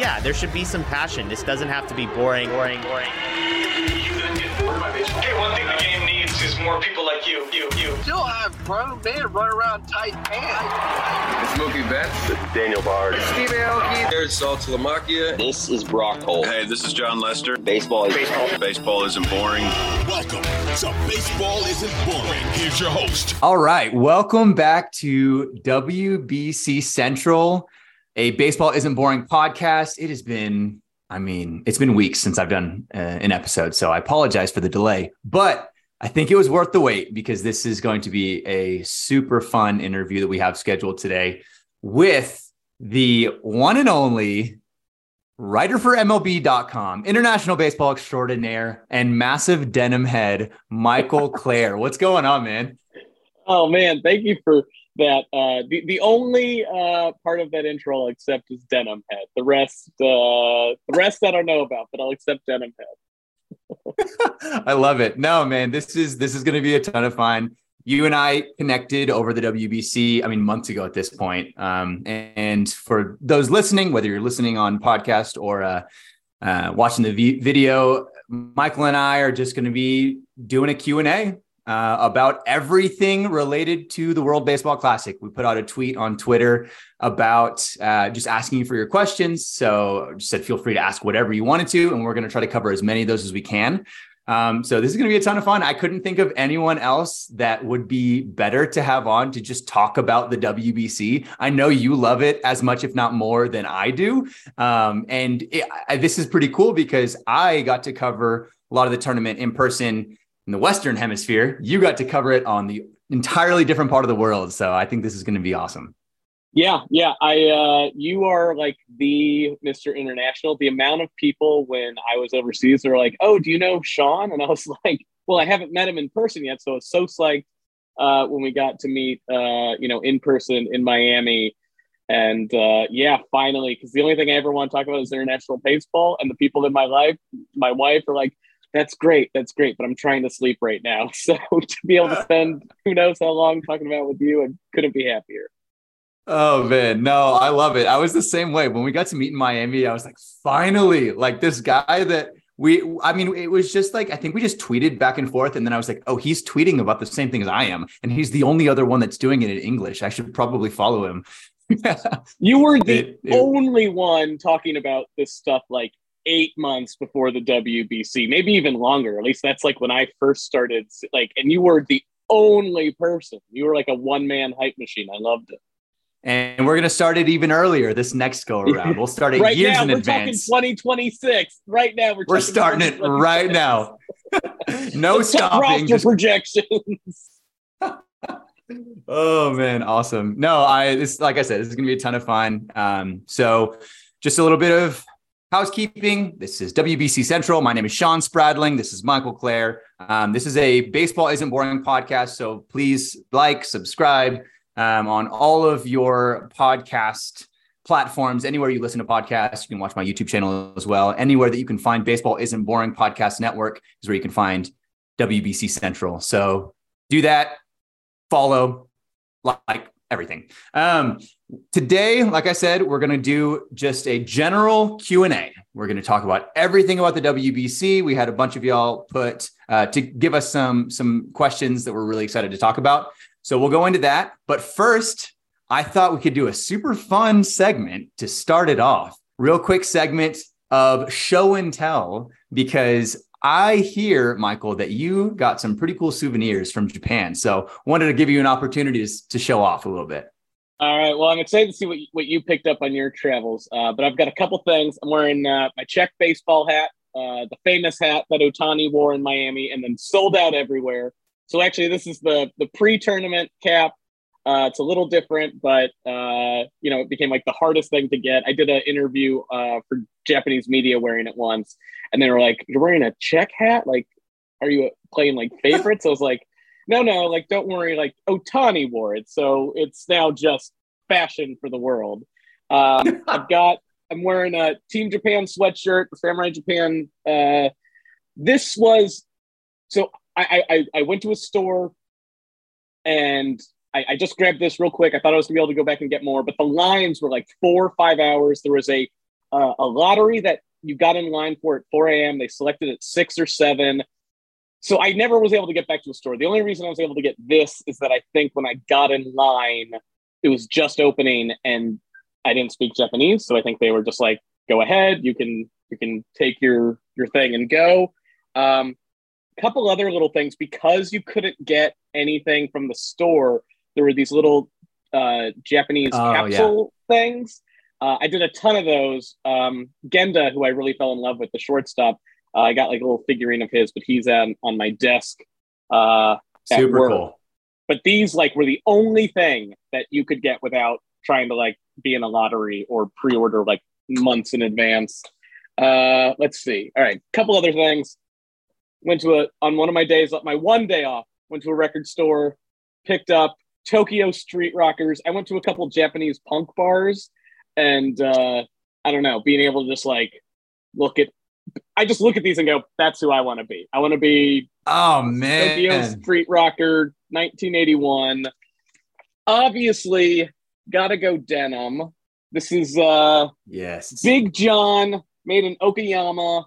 Yeah, there should be some passion. This doesn't have to be boring, boring, boring. Hey, one thing the game needs is more people like you, you, you. Still have grown men run around tight pants. It's Mookie Betts. It's Daniel Bard. Steve Aoki. There's Saltalamacchia. This is Brock Holt. Hey, this is Jon Lester. Baseball is baseball. Baseball isn't boring. Welcome to Baseball Isn't Boring. Here's your host. All right, welcome back to WBC Central a baseball isn't boring podcast. It has been, I mean, it's been weeks since I've done uh, an episode, so I apologize for the delay, but I think it was worth the wait because this is going to be a super fun interview that we have scheduled today with the one and only writer for MLB.com, international baseball extraordinaire, and massive denim head, Michael Clair. What's going on, man? Oh man, thank you for that uh, the the only uh, part of that intro I'll accept is Denim Head. The rest, uh, the rest I don't know about, but I'll accept Denim Head. I love it. No, man, this is this is going to be a ton of fun. You and I connected over the WBC. I mean, months ago at this point. Um, and for those listening, whether you're listening on podcast or uh, uh, watching the v- video, Michael and I are just going to be doing a Q and A uh, about everything related to the World Baseball Classic. We put out a tweet on Twitter about uh, just asking you for your questions. So just said feel free to ask whatever you wanted to, and we're going to try to cover as many of those as we can. Um, so this is going to be a ton of fun. I couldn't think of anyone else that would be better to have on to just talk about the WBC. I know you love it as much, if not more, than I do. Um, and it, I, this is pretty cool because I got to cover a lot of the tournament in person in the Western Hemisphere. You got to cover it on the entirely different part of the world. So I think this is going to be awesome. Yeah, yeah. I uh you are like the Mr. International. The amount of people when I was overseas are like, "Oh, do you know Shawn?" And I was like, "Well, I haven't met him in person yet." So it's so psyched uh when we got to meet uh, you know, in person in Miami. And uh yeah, finally, because the only thing I ever want to talk about is international baseball and the people in my life, my wife are like, that's great. That's great. But I'm trying to sleep right now. So to be able to uh, spend who knows how long talking about with you, I couldn't be happier. Oh man, no, I love it. I was the same way when we got to meet in Miami. I was like, finally, like this guy that we, I mean, it was just like, I think we just tweeted back and forth. And then I was like, oh, he's tweeting about the same thing as I am. And he's the only other one that's doing it in English. I should probably follow him. you were the it, it, only one talking about this stuff like eight months before the WBC, maybe even longer. At least that's like when I first started. Like, and you were the only person. You were like a one man hype machine. I loved it. And we're gonna start it even earlier this next go around. We'll start it right years now, in we're advance. Talking 2026. Right now, we're we're starting it right now. no stopping. Just projections. oh man, awesome. No, I this like I said, this is gonna be a ton of fun. Um, so just a little bit of housekeeping. This is WBC Central. My name is Shawn Spradling. This is Michael Clair. Um, this is a baseball isn't boring podcast. So please like, subscribe um, on all of your podcast platforms. Anywhere you listen to podcasts, you can watch my YouTube channel as well. Anywhere that you can find Baseball Isn't Boring Podcast Network is where you can find WBC Central. So do that, follow, like everything. Um, today, like I said, we're going to do just a general Q&A. We're going to talk about everything about the WBC. We had a bunch of y'all put uh, to give us some some questions that we're really excited to talk about. So we'll go into that. But first, I thought we could do a super fun segment to start it off. Real quick segment of show and tell because I hear, Michael, that you got some pretty cool souvenirs from Japan. So wanted to give you an opportunity to, to show off a little bit. All right. Well, I'm excited to see what you, what you picked up on your travels. Uh, but I've got a couple things. I'm wearing uh, my Czech baseball hat, uh, the famous hat that Otani wore in Miami, and then sold out everywhere. So actually, this is the the pre-tournament cap. Uh, it's a little different, but uh, you know, it became like the hardest thing to get. I did an interview uh, for Japanese media wearing it once, and they were like, "You're wearing a check hat? Like, are you playing like favorites?" I was like, "No, no, like don't worry. Like Otani wore it, so it's now just fashion for the world." Um, I've got. I'm wearing a Team Japan sweatshirt, Samurai Japan. Uh, this was so. I, I I went to a store and I, I, just grabbed this real quick. I thought I was gonna be able to go back and get more, but the lines were like four or five hours. There was a uh, a lottery that you got in line for at 4 a.m. They selected at six or seven. So I never was able to get back to the store. The only reason I was able to get this is that I think when I got in line, it was just opening and I didn't speak Japanese. So I think they were just like, go ahead, you can you can take your your thing and go. Um, couple other little things because you couldn't get anything from the store there were these little uh, Japanese oh, capsule yeah. things. Uh, I did a ton of those. Um, Genda, who I really fell in love with, the shortstop, uh, I got like a little figurine of his, but he's on, on my desk. Uh, Super work. cool. But these like were the only thing that you could get without trying to like be in a lottery or pre-order like months in advance. Uh, let's see. All right, couple other things. Went to a on one of my days, my one day off. Went to a record store, picked up Tokyo street rockers. I went to a couple Japanese punk bars, and uh, I don't know, being able to just like look at, I just look at these and go, "That's who I want to be. I want to be." Oh man, Tokyo street rocker, 1981. Obviously, gotta go denim. This is uh yes, Big John made in Okayama.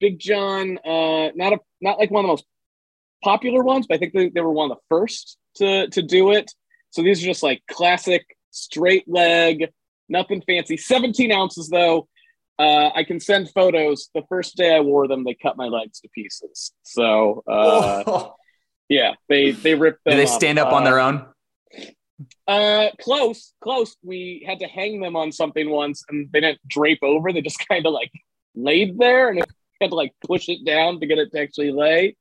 Big John, uh, not a not like one of the most popular ones, but I think they, they were one of the first to to do it. So these are just like classic straight leg, nothing fancy. 17 ounces though. Uh, I can send photos. The first day I wore them, they cut my legs to pieces. So uh, yeah, they they ripped them. Do they stand up, up on their uh, own? Uh, close, close. We had to hang them on something once, and they didn't drape over. They just kind of like laid there, and had to like push it down to get it to actually lay.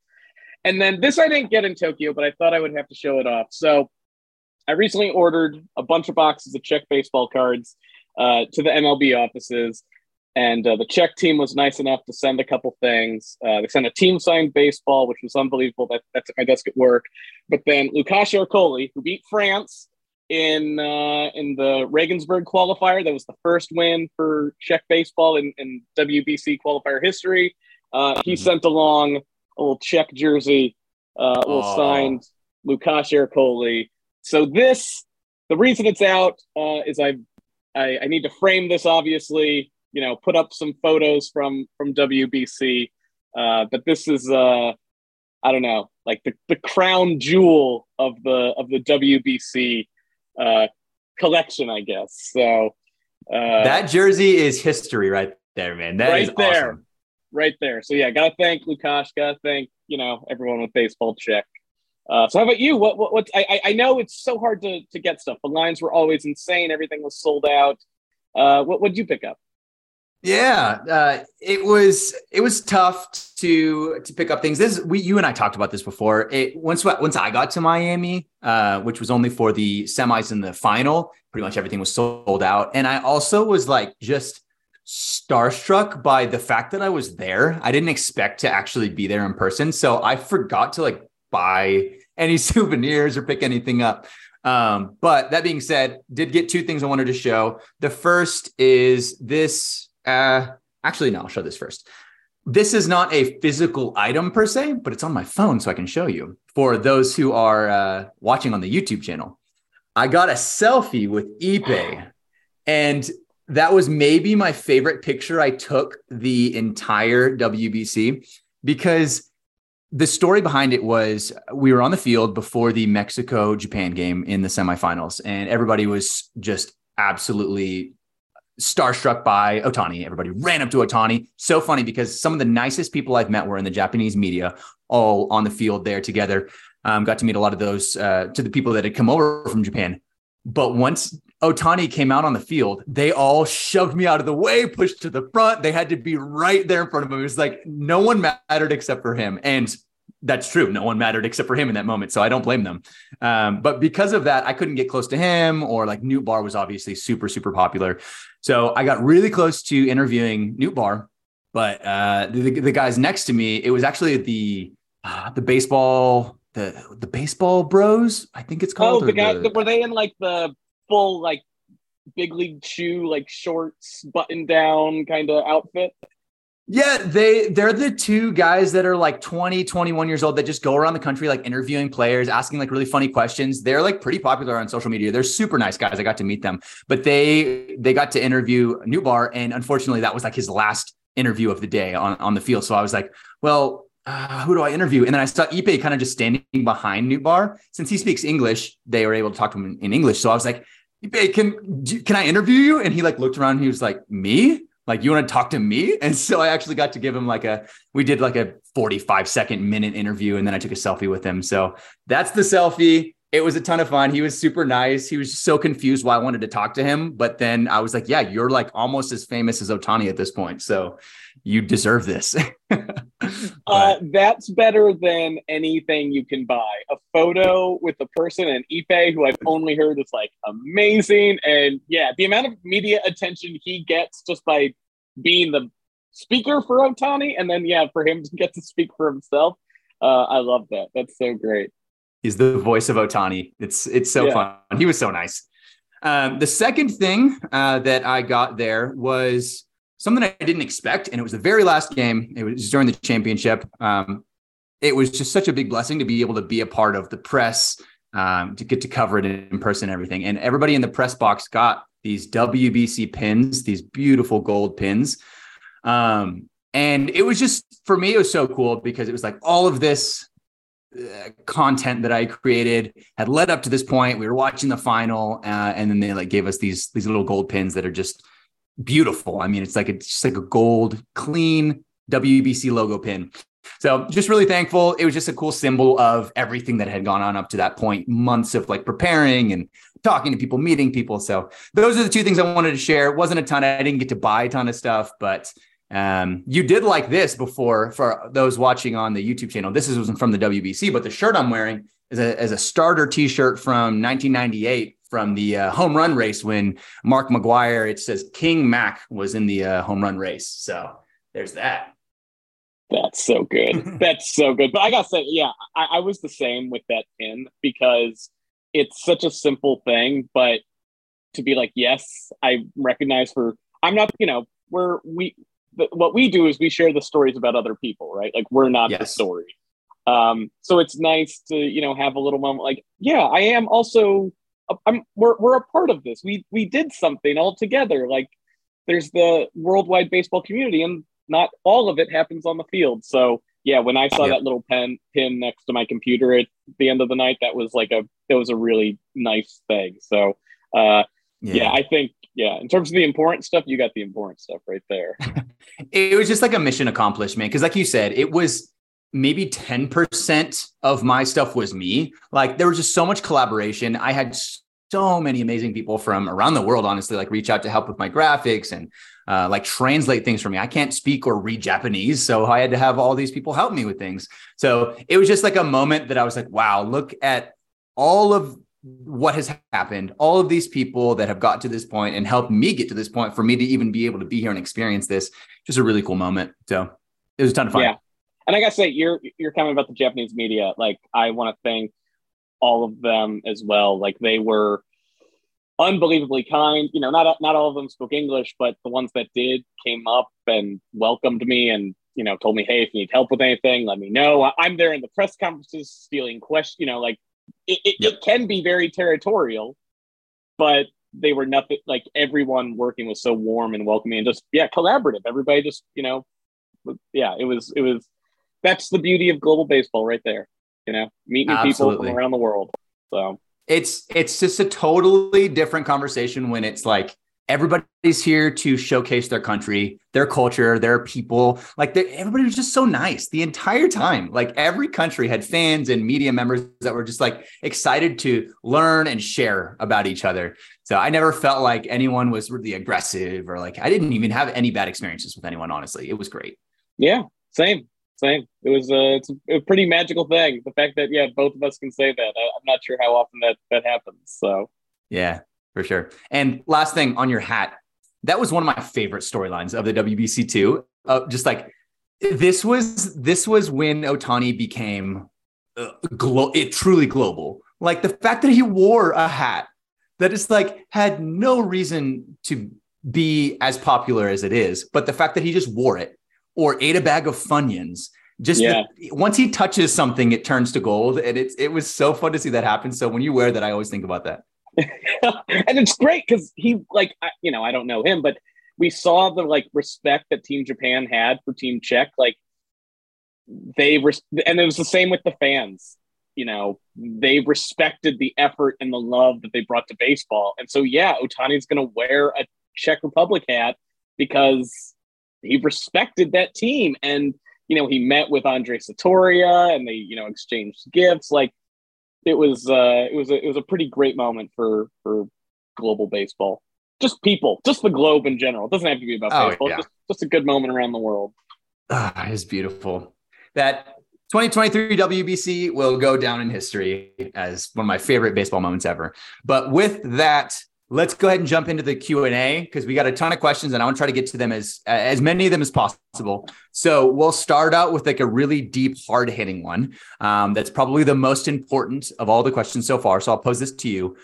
And then this I didn't get in Tokyo, but I thought I would have to show it off. So I recently ordered a bunch of boxes of Czech baseball cards uh, to the MLB offices. And uh, the Czech team was nice enough to send a couple things. Uh, they sent a team signed baseball, which was unbelievable. That, that's at my desk at work. But then Lukáš Ercoli, who beat France in uh, in the Regensburg qualifier, that was the first win for Czech baseball in, in WBC qualifier history. Uh, he mm-hmm. sent along a little Czech jersey, uh, a little oh. signed Lukáš Ercoli. So this, the reason it's out uh, is I, I, I need to frame this. Obviously, you know, put up some photos from from WBC. Uh, but this is, uh, I don't know, like the, the crown jewel of the of the WBC uh, collection, I guess. So uh, that jersey is history right there, man. That right is there. Awesome right there. So yeah, gotta thank Lukáš. Gotta thank you know everyone with baseball Czech. Uh, so how about you? What what, what I I know it's so hard to to get stuff. The lines were always insane. Everything was sold out. Uh, what did you pick up? Yeah, uh, it was it was tough to to pick up things. This we you and I talked about this before. It once once I got to Miami, uh, which was only for the semis and the final, pretty much everything was sold out. And I also was like just starstruck by the fact that I was there. I didn't expect to actually be there in person. So I forgot to like buy any souvenirs or pick anything up. Um, but that being said, did get two things I wanted to show. The first is this. Uh, actually, no, I'll show this first. This is not a physical item per se, but it's on my phone, so I can show you for those who are uh, watching on the YouTube channel. I got a selfie with Ippei, and that was maybe my favorite picture I took the entire WBC because the story behind it was we were on the field before the Mexico Japan game in the semifinals, and everybody was just absolutely starstruck by Otani. Everybody ran up to Otani. So funny because some of the nicest people I've met were in the Japanese media, all on the field there together. Um, got to meet a lot of those uh, to the people that had come over from Japan. But once Otani came out on the field, they all shoved me out of the way, pushed to the front. They had to be right there in front of him. It was like no one mattered except for him. And that's true. No one mattered except for him in that moment. So I don't blame them. Um, but because of that, I couldn't get close to him or like Nootbaar was obviously super, super popular. So I got really close to interviewing Nootbaar, but uh, the, the guys next to me, it was actually the, uh, the baseball, the, the baseball bros, I think it's called. Oh, the guy, the, were they in like the full, like big league shoe, like shorts, button down kind of outfit? Yeah, they they're the two guys that are like 20, 21 years old that just go around the country like interviewing players, asking like really funny questions. They're like pretty popular on social media. They're super nice guys. I got to meet them. But they they got to interview Nootbaar and unfortunately that was like his last interview of the day on on the field. So I was like, well, uh, who do I interview? And then I saw Ippei kind of just standing behind Nootbaar. Since he speaks English, they were able to talk to him in English. So I was like, Ippei, can can I interview you? And he like looked around. he was like, me? like you want to talk to me and so i actually got to give him like a we did like a 45 second minute interview and then i took a selfie with him so that's the selfie it was a ton of fun he was super nice he was so confused why i wanted to talk to him but then i was like yeah you're like almost as famous as Otani at this point so you deserve this uh, that's better than anything you can buy a photo with the person and Ippei who i've only heard is like amazing and yeah the amount of media attention he gets just by being the speaker for Otani, and then yeah, for him to get to speak for himself. Uh, I love that. That's so great. He's the voice of Otani. It's it's so yeah. fun. He was so nice. Um, the second thing uh, that I got there was something I didn't expect, and it was the very last game. It was during the championship. Um, it was just such a big blessing to be able to be a part of the press, um, to get to cover it in person and everything. And everybody in the press box got these WBC pins, these beautiful gold pins. Um, and it was just for me, it was so cool because it was like all of this uh, content that I created had led up to this point. We were watching the final, uh, and then they like gave us these these little gold pins that are just beautiful. I mean, it's like it's just like a gold, clean WBC logo pin. So just really thankful. It was just a cool symbol of everything that had gone on up to that point, months of like preparing and talking to people, meeting people. So those are the two things I wanted to share. It wasn't a ton. I didn't get to buy a ton of stuff, but um, you did like this before for those watching on the YouTube channel. This is from the WBC, but the shirt I'm wearing is a, is a starter T-shirt from 1998 from the uh, home run race when Mark McGwire, it says King Mac was in the uh, home run race. So there's that. That's so good. That's so good. But I gotta say, yeah, I, I was the same with that pin because it's such a simple thing, but to be like, yes, I recognize for I'm not, you know, we're we what we do is we share the stories about other people, right? Like we're not yes. the story. Um, so it's nice to you know have a little moment like, yeah, I am also I'm we're we're a part of this. We we did something all together. Like there's the worldwide baseball community, and not all of it happens on the field. So yeah, when I saw that little pen pin next to my computer at the end of the night, that was like a it was a really nice thing. So uh, yeah. yeah, I think yeah, in terms of the important stuff, you got the important stuff right there. it was just like a mission accomplished, man. Because like you said, it was maybe 10% of my stuff was me. Like there was just so much collaboration. I had so many amazing people from around the world, honestly, like reach out to help with my graphics and uh, like translate things for me. I can't speak or read Japanese, so I had to have all these people help me with things. So it was just like a moment that I was like, wow, look at all of what has happened, all of these people that have got to this point and helped me get to this point for me to even be able to be here and experience this. Just a really cool moment. So it was a ton of fun. Yeah. And I gotta say, you're you're coming about the Japanese media. Like I want to thank all of them as well. Like they were unbelievably kind. You know, not not all of them spoke English, but the ones that did came up and welcomed me and you know told me, hey, if you need help with anything, let me know. I'm there in the press conferences, stealing questions. You know, like it, it, yep. it can be very territorial, but they were nothing like everyone working was so warm and welcoming and just yeah collaborative. Everybody just you know, yeah, it was it was. That's the beauty of global baseball, right there. You know, meeting people from around the world. So it's it's just a totally different conversation when it's like everybody's here to showcase their country, their culture, their people. Like everybody was just so nice the entire time. Like every country had fans and media members that were just like excited to learn and share about each other. So I never felt like anyone was really aggressive or like I didn't even have any bad experiences with anyone. Honestly, it was great. Yeah, same, same. It was a, it's a pretty magical thing. The fact that yeah, both of us can say that. I, am not sure how often that that happens. So yeah, for sure. And last thing on your hat, that was one of my favorite storylines of the WBC two. Uh, just like this was this was when Otani became uh, glo- it truly global. Like the fact that he wore a hat that is like had no reason to be as popular as it is, but the fact that he just wore it or ate a bag of Funyuns. Just yeah. the, once he touches something, it turns to gold, and it's it was so fun to see that happen. So when you wear that, I always think about that. and it's great because he like you know I don't know him, but we saw the like respect that Team Japan had for Team Czech. Like they were, and it was the same with the fans. You know, they respected the effort and the love that they brought to baseball. And so, yeah, Otani's going to wear a Czech Republic hat because he respected that team. And, you know, he met with Andre Satoria and they, you know, exchanged gifts. Like it was, uh, it was, a, it was a pretty great moment for, for global baseball. Just people, just the globe in general. It doesn't have to be about oh, baseball. Yeah. Just, just a good moment around the world. Ah, it's beautiful. That 2023 WBC will go down in history as one of my favorite baseball moments ever. But with that, let's go ahead and jump into the q&a because we got a ton of questions and i want to try to get to them as as many of them as possible. So we'll start out with like a really deep hard hitting one um, that's probably the most important of all the questions so far so i'll pose this to you.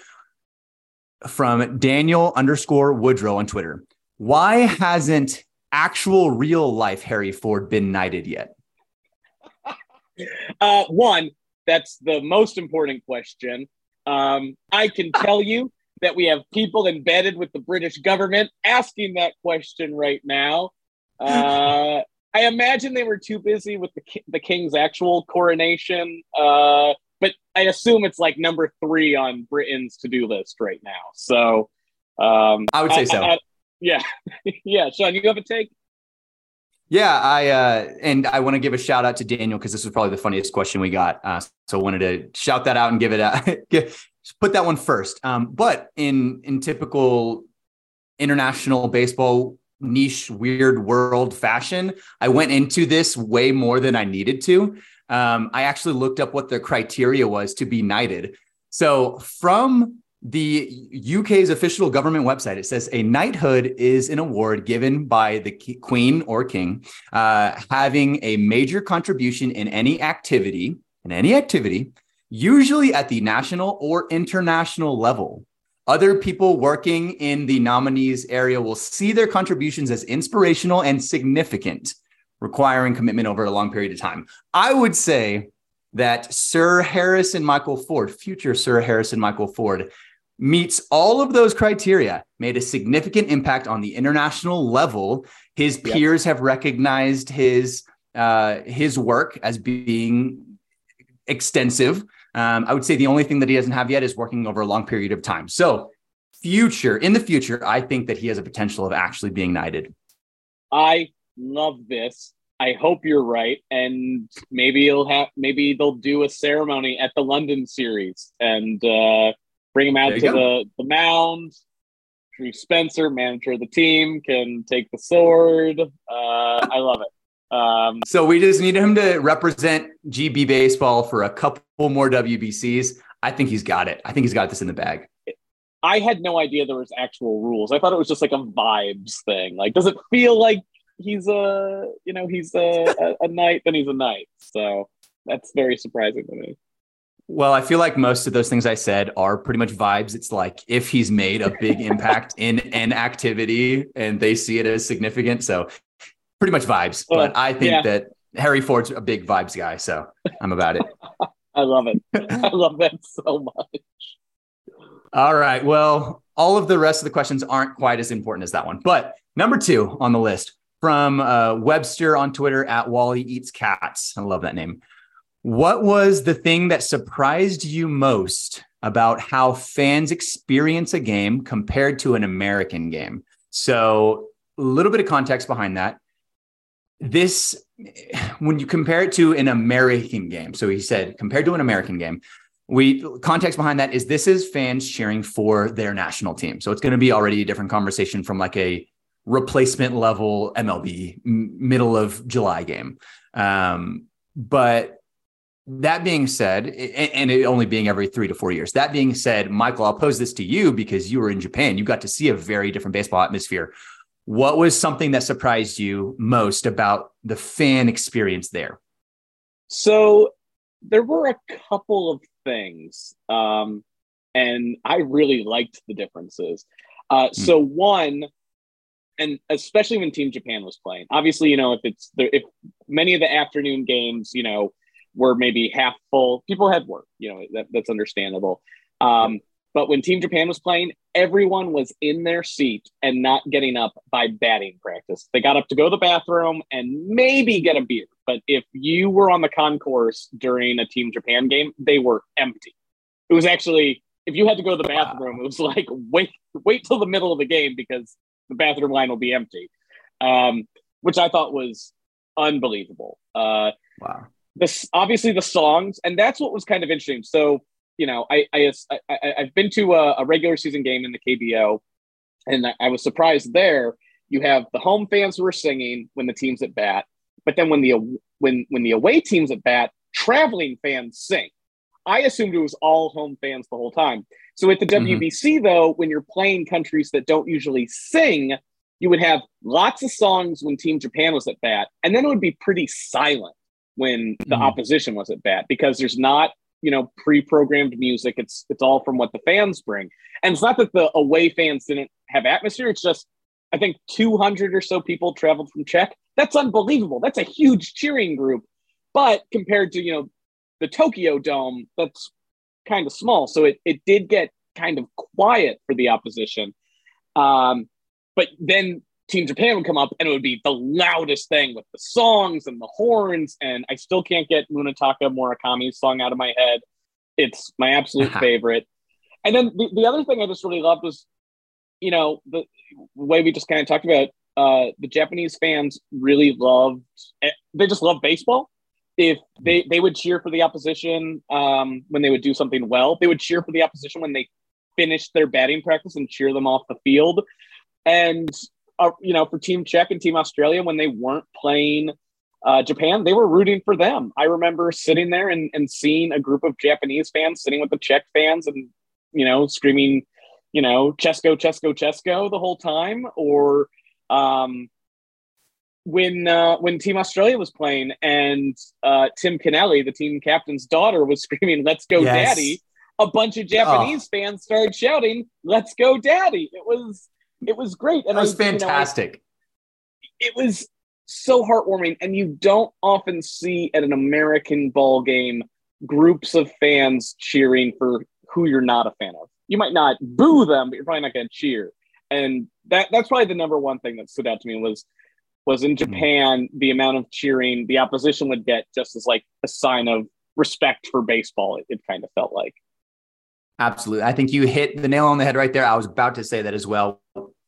From daniel underscore woodrow on twitter. Why hasn't actual real life harry ford been knighted yet? Uh, one that's the most important question. Um, i can tell you that we have people embedded with the British government asking that question right now. Uh, I imagine they were too busy with the, the king's actual coronation, uh, but I assume it's like number three on Britain's to do list right now. So um, I would say I, so. I, yeah, yeah. Sean, you have a take? Yeah, I uh, and I want to give a shout out to Daniel because this was probably the funniest question we got. Uh, so I wanted to shout that out and give it a put that one first. Um, but in in typical international baseball niche weird world fashion, I went into this way more than I needed to. Um, I actually looked up what the criteria was to be knighted. So from the UK's official government website, it says a knighthood is an award given by the queen or king uh, having a major contribution in any activity, in any activity usually at the national or international level. Other people working in the nominees area will see their contributions as inspirational and significant, requiring commitment over a long period of time. I would say that Sir Harrison Michael Ford, future Sir Harrison Michael Ford, meets all of those criteria, made a significant impact on the international level. His peers yep. have recognized his uh, his work as being extensive. Um, I would say the only thing that he doesn't have yet is working over a long period of time. So, future in the future, I think that he has a potential of actually being knighted. I love this. I hope you're right, and maybe you'll have maybe they'll do a ceremony at the London series and uh, bring him out to the the mound. Drew Spencer, manager of the team, can take the sword. Uh, I love it. Um, so we just need him to represent GB baseball for a couple more WBCs. I think he's got it. I think he's got this in the bag. I had no idea there was actual rules. I thought it was just like a vibes thing. Like, does it feel like he's a you know he's a, a, a knight? Then he's a knight. So that's very surprising to me. Well, I feel like most of those things I said are pretty much vibes. It's like if he's made a big impact in an activity and they see it as significant. So pretty much vibes. Well, but I think yeah. that Harry Ford's a big vibes guy, so I'm about it. I love it. I love that so much. All right. Well, all of the rest of the questions aren't quite as important as that one. But number two on the list from uh, Webster on Twitter at Wally Eats Cats. I love that name. What was the thing that surprised you most about how fans experience a game compared to an American game? So, a little bit of context behind that this when you compare it to an American game, so he said compared to an American game, we context behind that is this is fans cheering for their national team. So it's going to be already a different conversation from like a replacement level MLB middle of July game. Um, but that being said, and it only being every three to four years, that being said, Michael, I'll pose this to you because you were in Japan. You got to see a very different baseball atmosphere. What was something that surprised you most about the fan experience there? So there were a couple of things, um, and I really liked the differences. Uh, mm. So one, and especially when Team Japan was playing, obviously, you know, if it's the, if many of the afternoon games, you know, were maybe half full, people had work, you know, that, that's understandable. Um, but when Team Japan was playing, everyone was in their seat and not getting up by batting practice. They got up to go to the bathroom and maybe get a beer. But if you were on the concourse during a Team Japan game, they were empty. It was actually, if you had to go to the bathroom, it was like wait, wait till the middle of the game because the bathroom line will be empty, um, which I thought was unbelievable. Uh, wow. This obviously the songs, and that's what was kind of interesting. So you know, I, I, I have been to a, a, regular season game in the KBO, and I was surprised there. You have the home fans who are singing when the team's at bat, but then when the when when the away team's at bat, traveling fans sing. I assumed it was all home fans the whole time. So at the mm-hmm. WBC, though, when you're playing countries that don't usually sing, you would have lots of songs when Team Japan was at bat, and then it would be pretty silent when the mm-hmm. opposition was at bat because there's not you know pre-programmed music. It's it's all from what the fans bring. And it's not that the away fans didn't have atmosphere. It's just i think 200 or so people traveled from czech. That's unbelievable. That's a huge cheering group. But compared to you know the tokyo dome that's kind of small. So it, it did get kind of quiet for the opposition. Um, but then Team Japan would come up and it would be the loudest thing with the songs and the horns. And I still can't get Munetaka Murakami's song out of my head. It's my absolute favorite. And then the, the other thing I just really loved was, you know, the way we just kind of talked about, uh, the Japanese fans really loved, eh, they just love baseball. If they, they would cheer for the opposition um, when they would do something well, they would cheer for the opposition when they finished their batting practice and cheer them off the field. And uh, you know, for Team Czech and Team Australia when they weren't playing uh, Japan, they were rooting for them. I remember sitting there and, and seeing a group of Japanese fans sitting with the Czech fans and, you know, screaming, you know, Chesko, Chesko, Chesko the whole time. Or um, when uh, when Team Australia was playing and uh, Tim Kennelly, the team captain's daughter, was screaming, Let's go, yes. daddy. A bunch of Japanese oh. fans started shouting, Let's go, daddy. It was it was great. And it was I, fantastic. You know, I, it was so heartwarming. And you don't often see at an American ball game groups of fans cheering for who you're not a fan of. You might not boo them, but you're probably not going to cheer. And that that's probably the number one thing that stood out to me was was in mm-hmm. Japan the amount of cheering the opposition would get just as like a sign of respect for baseball. It, it kind of felt like. Absolutely. I think you hit the nail on the head right there. I was about to say that as well.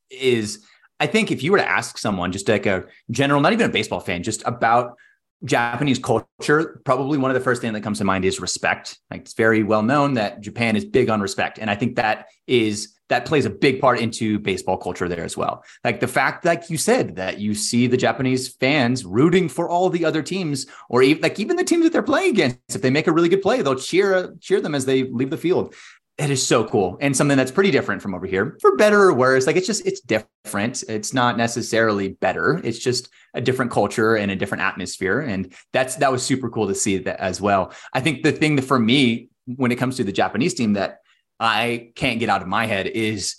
Is I think if you were to ask someone, just like a general, not even a baseball fan, just about Japanese culture, probably one of the first things that comes to mind is respect. Like it's very well known that Japan is big on respect. And I think that is that plays a big part into baseball culture there as well. Like the fact, like you said, that you see the Japanese fans rooting for all the other teams, or even like even the teams that they're playing against. If they make a really good play, they'll cheer cheer them as they leave the field it is so cool and something that's pretty different from over here for better or worse like it's just it's different it's not necessarily better it's just a different culture and a different atmosphere and that's that was super cool to see that as well i think the thing that for me when it comes to the japanese team that i can't get out of my head is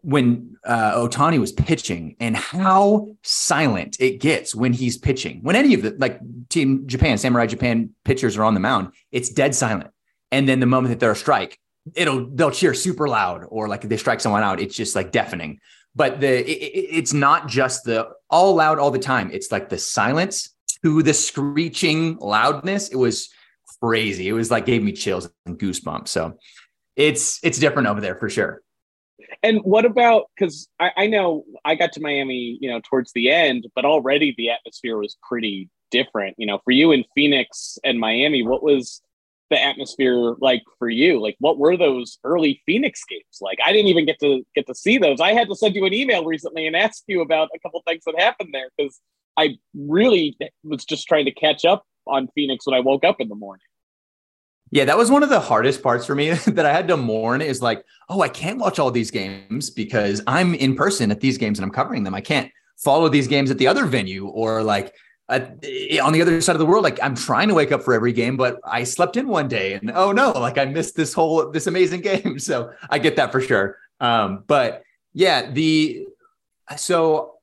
when uh, Ohtani was pitching and how silent it gets when he's pitching. When any of the like Team Japan, Samurai Japan pitchers are on the mound, it's dead silent. And then the moment that they're a strike, it'll they'll cheer super loud or like if they strike someone out it's just like deafening. But the it, it's not just the all loud all the time. It's like the silence to the screeching loudness. It was crazy. It was like gave me chills and goosebumps. So it's it's different over there for sure. And what about because I, I know i got to miami you know towards the end but already the atmosphere was pretty different. You know for you in phoenix and miami what was the atmosphere like for you? Like, what were those early Phoenix games like? I didn't even get to get to see those. I had to send you an email recently and ask you about a couple things that happened there because I really was just trying to catch up on Phoenix when I woke up in the morning. Yeah, that was one of the hardest parts for me that I had to mourn is like, oh, I can't watch all these games because I'm in person at these games and I'm covering them. I can't follow these games at the other venue or like at, on the other side of the world. Like I'm trying to wake up for every game, but I slept in one day and oh no, like I missed this whole this amazing game. So I get that for sure. Um, but yeah, the so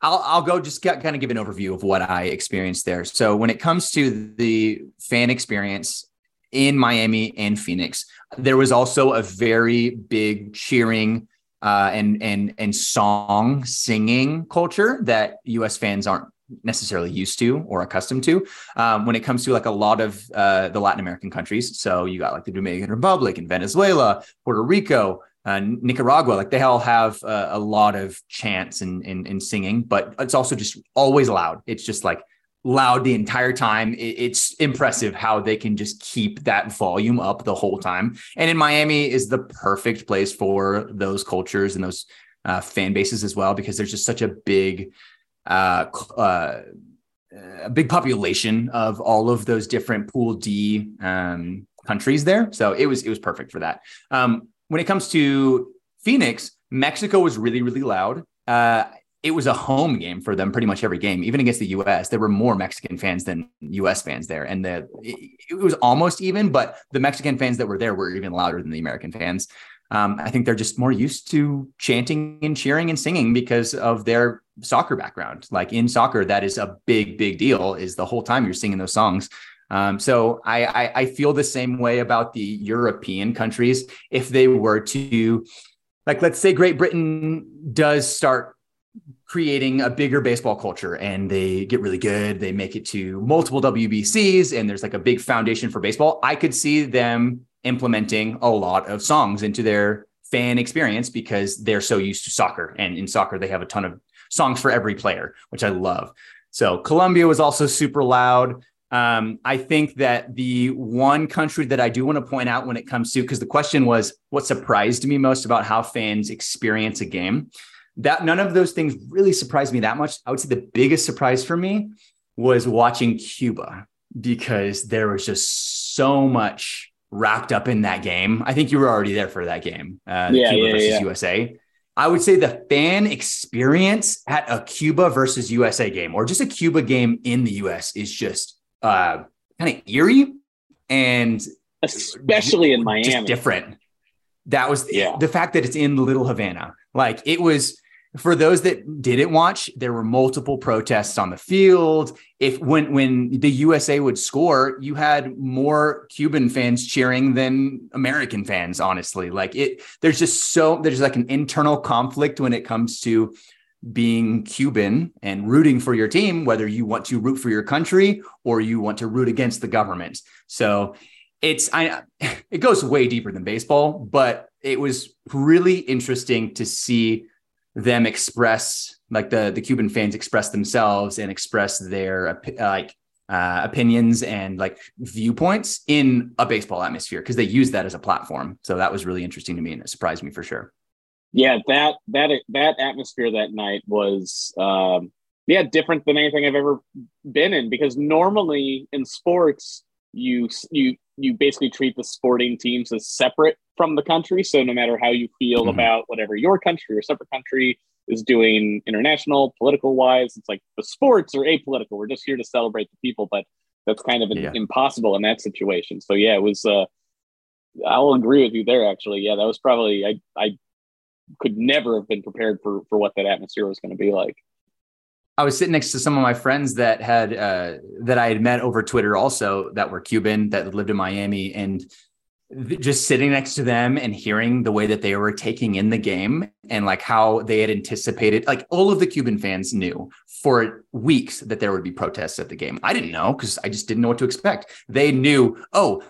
I'll, I'll go just kind of give an overview of what I experienced there. So when it comes to the fan experience in Miami and Phoenix, there was also a very big cheering uh, and and and song singing culture that U.S. fans aren't necessarily used to or accustomed to um, when it comes to like a lot of uh, the Latin American countries. So you got like the Dominican Republic and Venezuela, Puerto Rico, uh, Nicaragua, like they all have uh, a lot of chants and, and, and singing, but it's also just always loud. It's just like loud the entire time. It, it's impressive how they can just keep that volume up the whole time. And in Miami is the perfect place for those cultures and those uh, fan bases as well, because there's just such a big, uh, uh, a big population of all of those different Pool D um, countries there. So it was it was perfect for that. Um, when it comes to Phoenix, Mexico was really, really loud. Uh, it was a home game for them pretty much every game, even against the US. There were more Mexican fans than US fans there. And the it, it was almost even, but the Mexican fans that were there were even louder than the American fans. Um, I think they're just more used to chanting and cheering and singing because of their soccer background. Like in soccer, that is a big, big deal, is the whole time you're singing those songs. Um, so I, I, I feel the same way about the European countries. If they were to, like, let's say Great Britain does start creating a bigger baseball culture and they get really good, they make it to multiple WBCs, and there's like a big foundation for baseball. I could see them implementing a lot of songs into their fan experience because they're so used to soccer. And in soccer, they have a ton of songs for every player, which I love. So Colombia was also super loud. Um, I think that the one country that I do want to point out when it comes to, because the question was what surprised me most about how fans experience a game, that none of those things really surprised me that much. I would say the biggest surprise for me was watching Cuba because there was just so much wrapped up in that game. I think you were already there for that game, uh, yeah, Cuba yeah, versus yeah. USA. I would say the fan experience at a Cuba versus USA game or just a Cuba game in the US is just uh, kind of eerie and especially in Miami, just different. That was Yeah. the fact that it's in Little Havana. Like it was for those that didn't watch, there were multiple protests on the field. If when when the USA would score, you had more Cuban fans cheering than American fans, honestly. Like it there's just so there's like an internal conflict when it comes to being Cuban and rooting for your team, whether you want to root for your country or you want to root against the government. So it's I it goes way deeper than baseball, but it was really interesting to see them express like the the Cuban fans express themselves and express their like uh, opinions and like viewpoints in a baseball atmosphere because they use that as a platform. So that was really interesting to me and it surprised me for sure. yeah, that that that atmosphere that night was um, yeah different than anything I've ever been in because normally in sports you you you basically treat the sporting teams as separate from the country. So no matter how you feel Mhm. about whatever your country or separate country is doing international political wise, it's like the sports are apolitical. We're just here to celebrate the people, but that's kind of Yeah. impossible in that situation. So yeah, it was. Uh, I'll agree with you there. Actually, yeah, that was probably I I could never have been prepared for for what that atmosphere was going to be like. I was sitting next to some of my friends that had uh, that I had met over Twitter, also that were Cuban that lived in Miami, and just sitting next to them and hearing the way that they were taking in the game and like how they had anticipated. Like all of the Cuban fans knew for weeks that there would be protests at the game. I didn't know because I just didn't know what to expect. They knew, oh,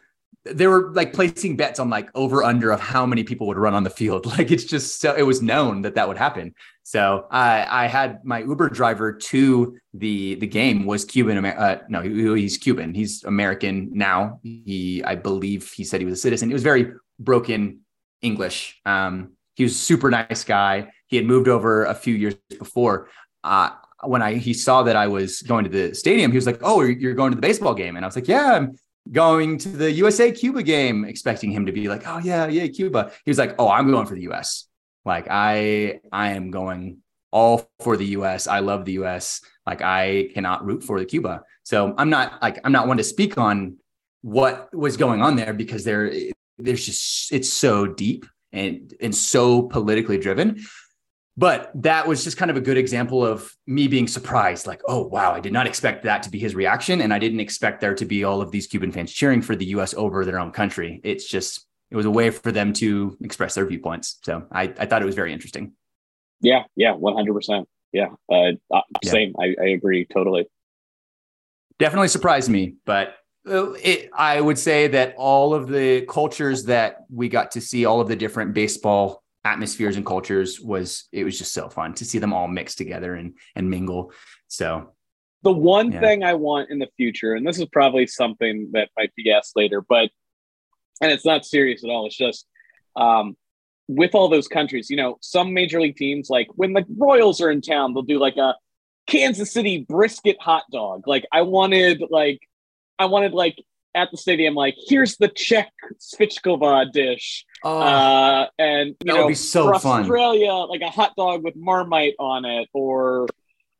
they were like placing bets on like over under of how many people would run on the field. Like it's just so it was known that that would happen. So I I had my Uber driver to the the game was Cuban. Uh, no, he, he's Cuban. He's American now. He I believe he said he was a citizen. It was very broken English. Um, he was super nice guy. He had moved over a few years before. Uh, when I he saw that I was going to the stadium, he was like, "Oh, you're going to the baseball game?" And I was like, "Yeah, I'm going to the USA Cuba game, expecting him to be like, "Oh yeah, yeah, Cuba." He was like, "Oh, I'm going for the US. Like I I am going all for the US. I love the US. Like I cannot root for the Cuba." So I'm not like I'm not one to speak on what was going on there because there there's just it's so deep and and so politically driven but that was just kind of a good example of me being surprised like oh wow i did not expect that to be his reaction and i didn't expect there to be all of these cuban fans cheering for the us over their own country. It's just it was a way for them to express their viewpoints. So i, I thought it was very interesting. Yeah yeah 100% yeah uh, uh same. I, I agree totally. Definitely surprised me but uh, it, I would say that all of the cultures that we got to see, all of the different baseball atmospheres and cultures was it was just so fun to see them all mix together and and mingle. So the one yeah. thing i want in the future and this is probably something that might be asked later but and it's not serious at all it's just um with all those countries you know some major league teams like when the royals are in town they'll do like a kansas city brisket hot dog. Like i wanted like i wanted like at the stadium like here's the czech svíčková dish Oh, uh, and you that know, would be so for fun. Australia, like a hot dog with Marmite on it, or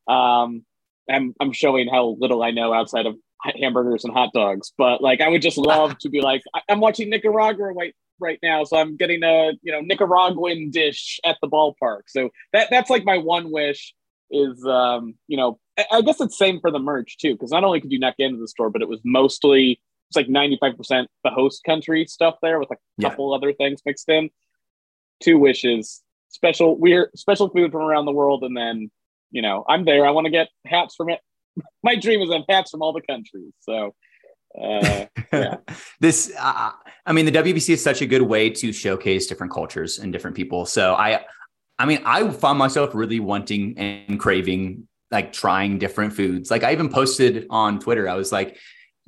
um, I'm I'm showing how little I know outside of hamburgers and hot dogs, but like I would just love to be like I'm watching Nicaragua right right now, so I'm getting a you know Nicaraguan dish at the ballpark. So that that's like my one wish is um you know I guess it's same for the merch too because not only could you not get into the store, but it was mostly it's like 95% the host country stuff there with a couple yeah. other things mixed in. Two wishes, special weird special food from around the world, and then you know, I'm there. I want to get hats from it. My dream is to have hats from all the countries. So uh, yeah. this uh, i mean the wbc is such a good way to showcase different cultures and different people so i i mean i found myself really wanting and craving like trying different foods like i even posted on twitter i was like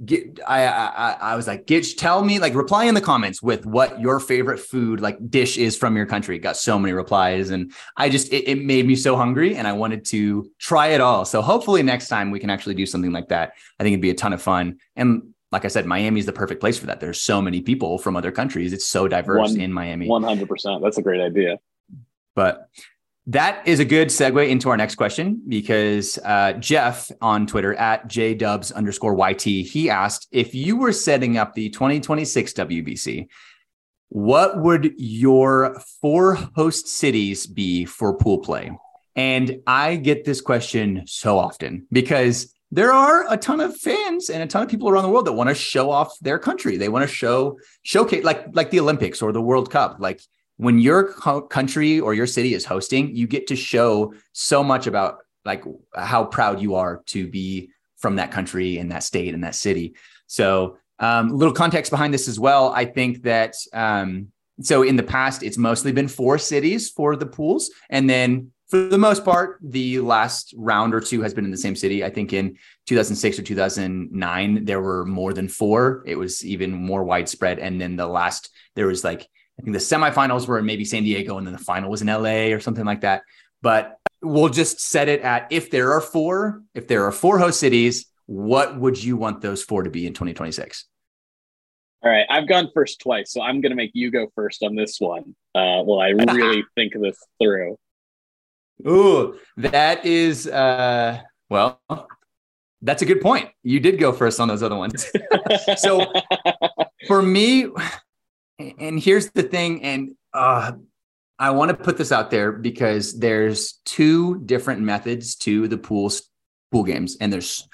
get I, I I was like, get tell me like reply in the comments with what your favorite food like dish is from your country. Got so many replies, and I just it, it, made me so hungry, and I wanted to try it all. So hopefully next time we can actually do something like that. I think it'd be a ton of fun. And like I said, Miami is the perfect place for that. There's so many people from other countries. It's so diverse One, in Miami. One hundred percent. That's a great idea. But that is a good segue into our next question because uh, Jeff on Twitter at jdubs underscore YT, he asked if you were setting up the 2026 WBC, what would your four host cities be for pool play? And I get this question so often because there are a ton of fans and a ton of people around the world that want to show off their country. They want to show showcase like like the Olympics or the World Cup. Like when your co- country or your city is hosting, you get to show so much about like how proud you are to be from that country and that state and that city. So, um, little context behind this as well. I think that um, so in the past, it's mostly been four cities for the pools, and then for the most part, the last round or two has been in the same city. I think in 2006 or 2009, there were more than four. It was even more widespread. And then the last, there was like I think the semifinals were in maybe San Diego, and then the final was in LA or something like that. But we'll just set it at if there are four, if there are four host cities, what would you want those four to be in 2026? All right, I've gone first twice, so I'm going to make you go first on this one. Uh, well, I really think this through. Ooh, that is uh, well, that's a good point. You did go first on those other ones. so for me, and here's the thing, and uh, I want to put this out there because there's two different methods to the pools pool games, and there's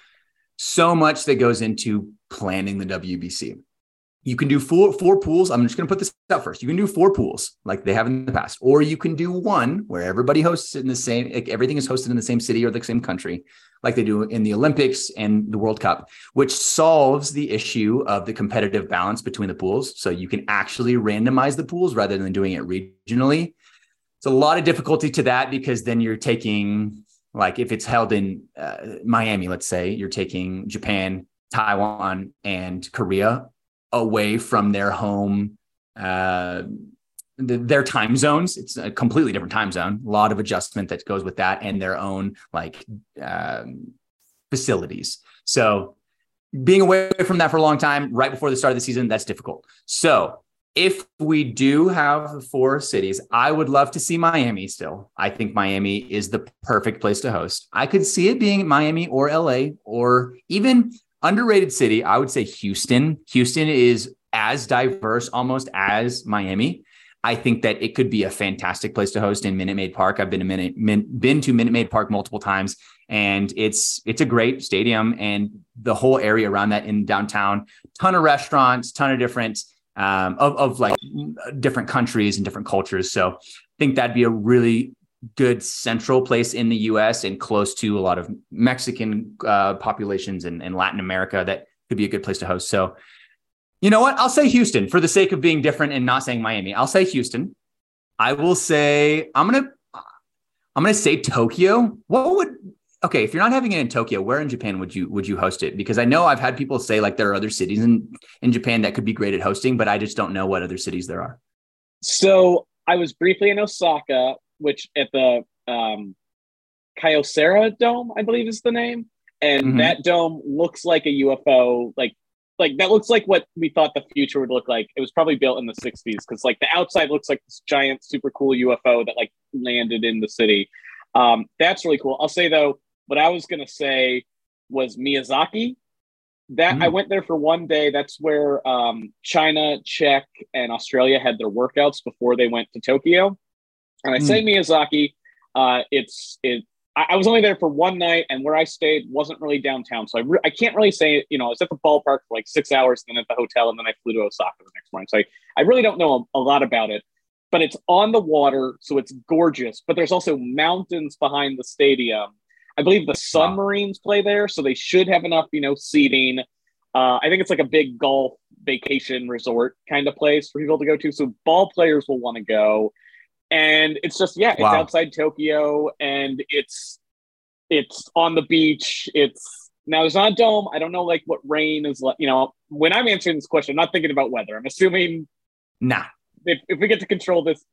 so much that goes into planning the WBC. You can do four four pools. I'm just going to put this out first. You can do four pools like they have in the past, or you can do one where everybody hosts it in the same. Like everything is hosted in the same city or the same country, like they do in the Olympics and the World Cup, which solves the issue of the competitive balance between the pools. So you can actually randomize the pools rather than doing it regionally. It's a lot of difficulty to that because then you're taking like if it's held in uh, Miami, let's say you're taking Japan, Taiwan, and Korea away from their home uh, the, their time zones. It's a completely different time zone. A lot of adjustment that goes with that and their own like um, facilities. So being away from that for a long time right before the start of the season that's difficult. So if we do have four cities i would love to see miami still. I think miami is the perfect place to host. I could see it being miami or la or even Underrated city, I would say Houston. Houston is as diverse almost as Miami. I think that it could be a fantastic place to host in Minute Maid Park. I've been to Minute Min, been to Minute Maid Park multiple times, and it's it's a great stadium and the whole area around that in downtown. Ton of restaurants, ton of different um, of of like different countries and different cultures. So I think that'd be a really good central place in the US and close to a lot of Mexican uh, populations and, and Latin America that could be a good place to host. So, you know what? I'll say Houston for the sake of being different and not saying Miami. I'll say Houston. I will say I'm gonna I'm gonna say Tokyo. What would okay if you're not having it in Tokyo, where in Japan would you would you host it? Because I know I've had people say like there are other cities in in Japan that could be great at hosting, but I just don't know what other cities there are. So I was briefly in Osaka, which at the um, Kyocera Dome, I believe is the name, and mm-hmm. that dome looks like a UFO, like like that looks like what we thought the future would look like. It was probably built in the '60s because like the outside looks like this giant, super cool UFO that like landed in the city. Um, that's really cool. I'll say though, what I was gonna say was Miyazaki. That mm. I went there for one day. That's where um, China, Czech, and Australia had their workouts before they went to Tokyo. And I mm. say Miyazaki, uh, it's it. I, I, was only there for one night, and where I stayed wasn't really downtown, so I, re- I can't really say. You know, I was at the ballpark for like six hours, and then at the hotel, and then I flew to Osaka the next morning. So I, I really don't know a, a lot about it, but it's on the water, so it's gorgeous. But there's also mountains behind the stadium. I believe the Submarines wow. play there, so they should have enough, you know, seating. Uh, I think it's like a big golf vacation resort kind of place for people to go to. So ball players will want to go and it's just yeah, it's wow. outside Tokyo, and it's it's on the beach. It's now it's not a dome. I don't know like what rain is like. You know, when I'm answering this question, I'm not thinking about weather. I'm assuming nah. If, if we get to control this,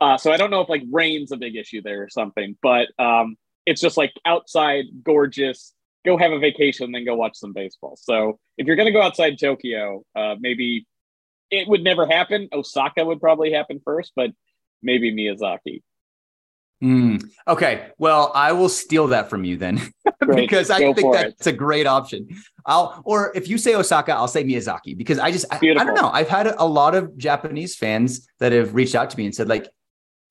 uh, so I don't know if like rain's a big issue there or something, but um, it's just like outside, gorgeous. Go have a vacation, then go watch some baseball. So if you're gonna go outside Tokyo, uh, maybe it would never happen. Osaka would probably happen first, but maybe Miyazaki. Mm, okay, well, I will steal that from you then, because I think that's it. a great option. I'll, or if you say Osaka, I'll say Miyazaki because I just, I, I, don't know. I've had a, a lot of Japanese fans that have reached out to me and said like,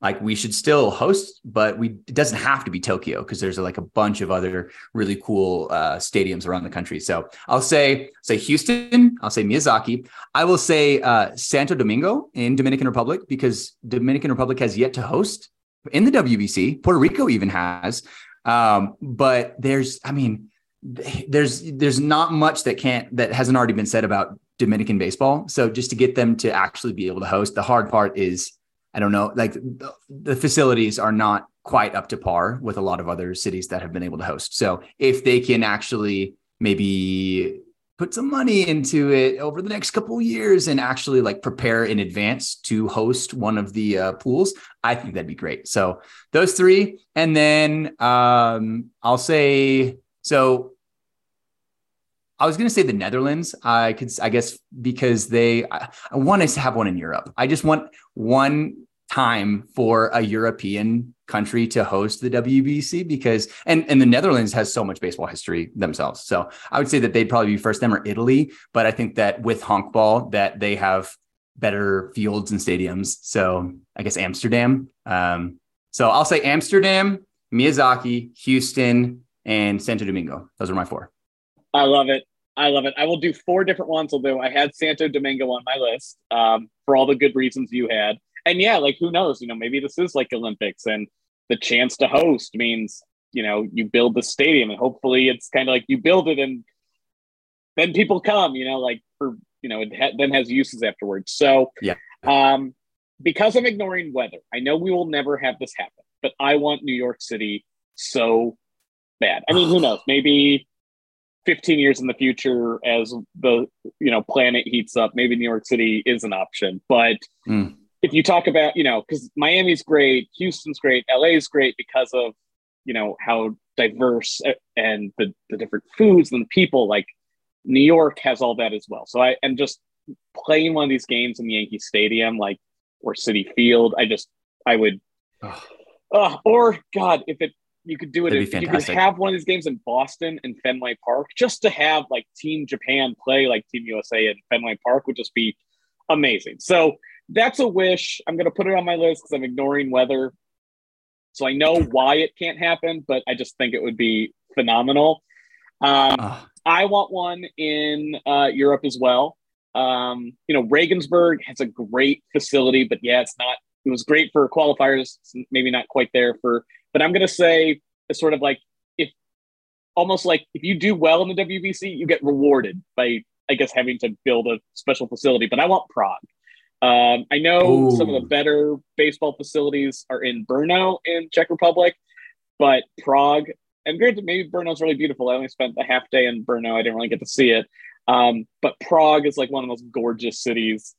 like we should still host, but we it doesn't have to be Tokyo because there's like a bunch of other really cool uh, stadiums around the country. So I'll say say Houston, I'll say Miyazaki, I will say uh, Santo Domingo in Dominican Republic because Dominican Republic has yet to host in the WBC. Puerto Rico even has, um, but there's I mean there's there's not much that can't that hasn't already been said about Dominican baseball. So just to get them to actually be able to host, the hard part is I don't know, like the, the facilities are not quite up to par with a lot of other cities that have been able to host. So if they can actually maybe put some money into it over the next couple years and actually like prepare in advance to host one of the uh, pools i think that'd be great so those three and then um, i'll say so I was going to say the Netherlands. I could, I guess, because they, I, I want us to have one in Europe. I just want one time for a European country to host the WBC because, and and the Netherlands has so much baseball history themselves. So I would say that they'd probably be first them or Italy. But I think that with honkbal, that they have better fields and stadiums. So I guess Amsterdam. Um, so I'll say Amsterdam, Miyazaki, Houston, and Santo Domingo. Those are my four. I love it. I love it. I will do four different ones, although I had Santo Domingo on my list um, for all the good reasons you had. And yeah, like who knows? You know, maybe this is like Olympics and the chance to host means, you know, you build the stadium and hopefully it's kind of like you build it and then people come, you know, like for, you know, it ha- then has uses afterwards. So, Yeah. um, because I'm ignoring weather, I know we will never have this happen, but I want New York City so bad. I mean, who knows? Maybe 15 years in the future as the you know planet heats up maybe new york city is an option. But Mm. if you talk about you know because miami's great houston's great la's great because of you know how diverse and the, the different foods and the people like new york has all that as well. So i and just playing one of these games in the yankee stadium like or city field i just i would uh, or god if it you could do it That'd if you could have one of these games in boston and fenway park just to have like team japan play like team usa in fenway park would just be amazing so that's a wish i'm going to put it on my list because i'm ignoring weather so i know why it can't happen but i just think it would be phenomenal um, Ugh. I want one in uh, Europe as well. Um, you know, Regensburg has a great facility, but yeah, it's not. It was great for qualifiers, it's maybe not quite there for. But I'm going to say it's sort of like if almost like if you do well in the WBC, you get rewarded by I guess having to build a special facility. But I want Prague. Um, I know some of the better baseball facilities are in Brno in Czech Republic, but Prague and granted, maybe Brno's really beautiful. I only spent a half day in Brno. I didn't really get to see it. Um, but Prague is like one of the most gorgeous cities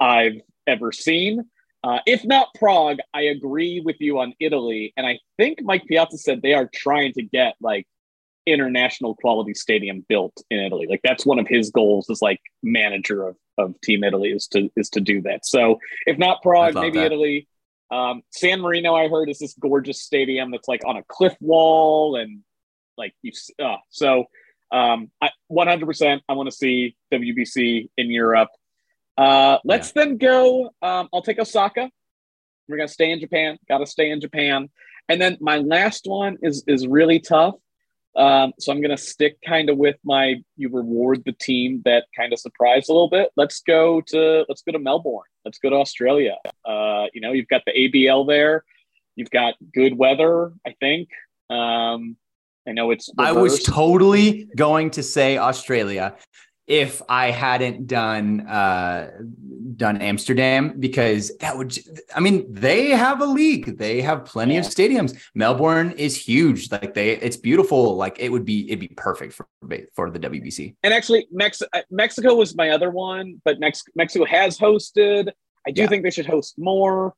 I've ever seen. Uh, if not Prague, I agree with you on Italy. And I think Mike Piazza said they are trying to get like international quality stadium built in Italy. Like that's one of his goals as like manager of, of Team Italy is to is to do that. So if not Prague, maybe that. Italy. Um, San Marino, I heard, is this gorgeous stadium that's like on a cliff wall and like you. Uh, so, um, I 100%. I want to see WBC in Europe. Uh, let's then go. Um, I'll take Osaka. We're gonna stay in Japan. Got to stay in Japan. And then my last one is is really tough. Um, so I'm gonna stick kind of with my you reward the team that kind of surprised a little bit. Let's go to let's go to Melbourne. Let's go to Australia. Uh, you know, you've got the ABL there. You've got good weather, I think. Um, I know it's I was totally going to say Australia if I hadn't done uh done Amsterdam because that would I mean they have a league. They have plenty of stadiums. Melbourne is huge. Like they it's beautiful. Like it would be it'd be perfect for for the WBC and actually Mex- uh, Mexico was my other one, but Mex- Mexico has hosted. I do Yeah. think they should host more,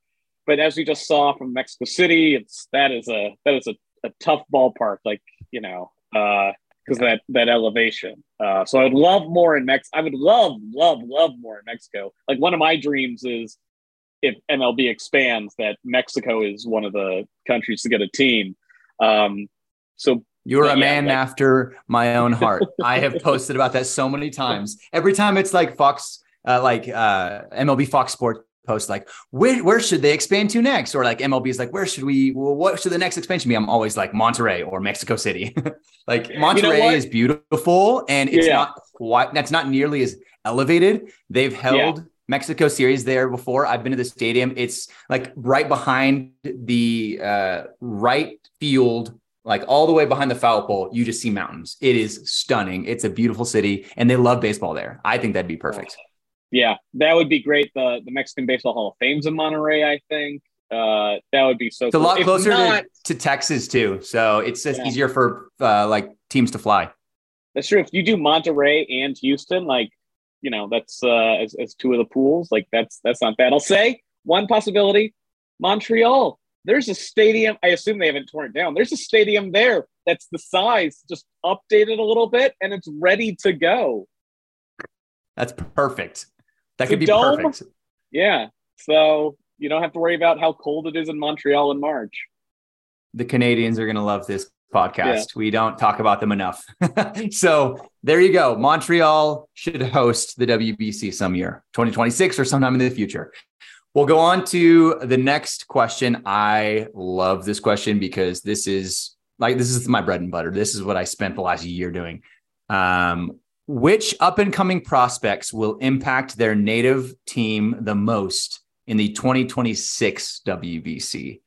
but as we just saw from Mexico City, it's that is a that is a, a tough ballpark, like you know, because that that elevation. Uh, so I'd love more in Mex. I would love love love more in Mexico. Like one of my dreams is if MLB expands, that Mexico is one of the countries to get a team. Um, so You're a yeah, man like- after my own heart. I have posted about that so many times. Every time it's like Fox, uh, like uh, MLB Fox Sport post, like where where should they expand to next? Or like MLB is like, where should we? Well, what should the next expansion be? I'm always like Monterrey or Mexico City. like Monterrey is beautiful, and it's Yeah. not quite. That's not nearly as elevated. They've held. Mexico series there before. I've been to the stadium. It's like right behind the uh, right field like all the way behind the foul pole, you just see mountains. It is stunning. It's a beautiful city, and they love baseball there. I think that'd be perfect. Yeah, that would be great. The the Mexican Baseball Hall of Fame's in Monterrey, I think. Uh, that would be so. It's a lot If closer not- to, to Texas too, so it's just Yeah. easier for uh, like teams to fly. That's true. If you do Monterrey and Houston, like you know, that's uh, as, as two of the pools. Like that's that's not bad. I'll say one possibility: Montreal. There's a stadium. I assume they haven't torn it down. There's a stadium there that's the size, just updated a little bit, and it's ready to go. That's perfect. That could be dome. perfect. Yeah. So you don't have to worry about how cold it is in Montreal in March. The Canadians are going to love this podcast. We don't talk about them enough. so there you go. Montreal should host the WBC some year, 2026 or sometime in the future. We'll go on to the next question. I love this question because this is like this is my bread and butter. This is what I spent the last year doing. Um, Which up and coming prospects will impact their native team the most in the 2026 WBC?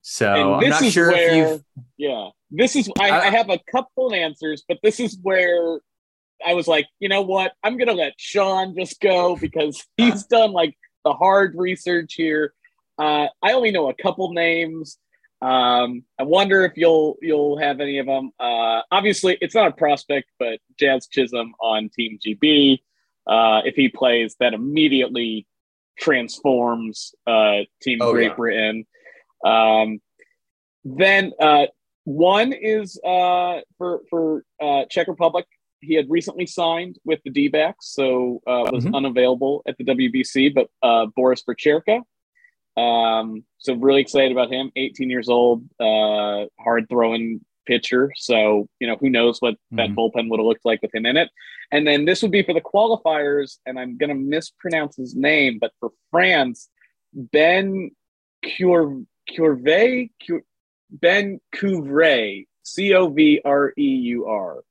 So I'm not sure where, if you've. Yeah, this is. I, I, I have a couple of answers, but this is where I was like, you know what? I'm gonna let Shawn just go because he's done like the hard research here. Uh, I only know a couple names. Um, I wonder if you'll you'll have any of them. Uh, obviously, it's not a prospect, but Jazz Chisholm on Team GB. Uh, if he plays, that immediately transforms uh, Team oh, Great yeah. Britain. Um, then uh, one is uh, for for uh, Czech Republic. He had recently signed with the D-backs, so uh, was mm-hmm. unavailable at the WBC. But uh, Boris Večerka, um, so really excited about him. 18 years old, uh, hard throwing pitcher. So you know who knows what mm-hmm. that bullpen would have looked like with him in it. And then this would be for the qualifiers, and I'm going to mispronounce his name, but for France, Ben Cure Curve, Ben Couvre, C O V R E U R.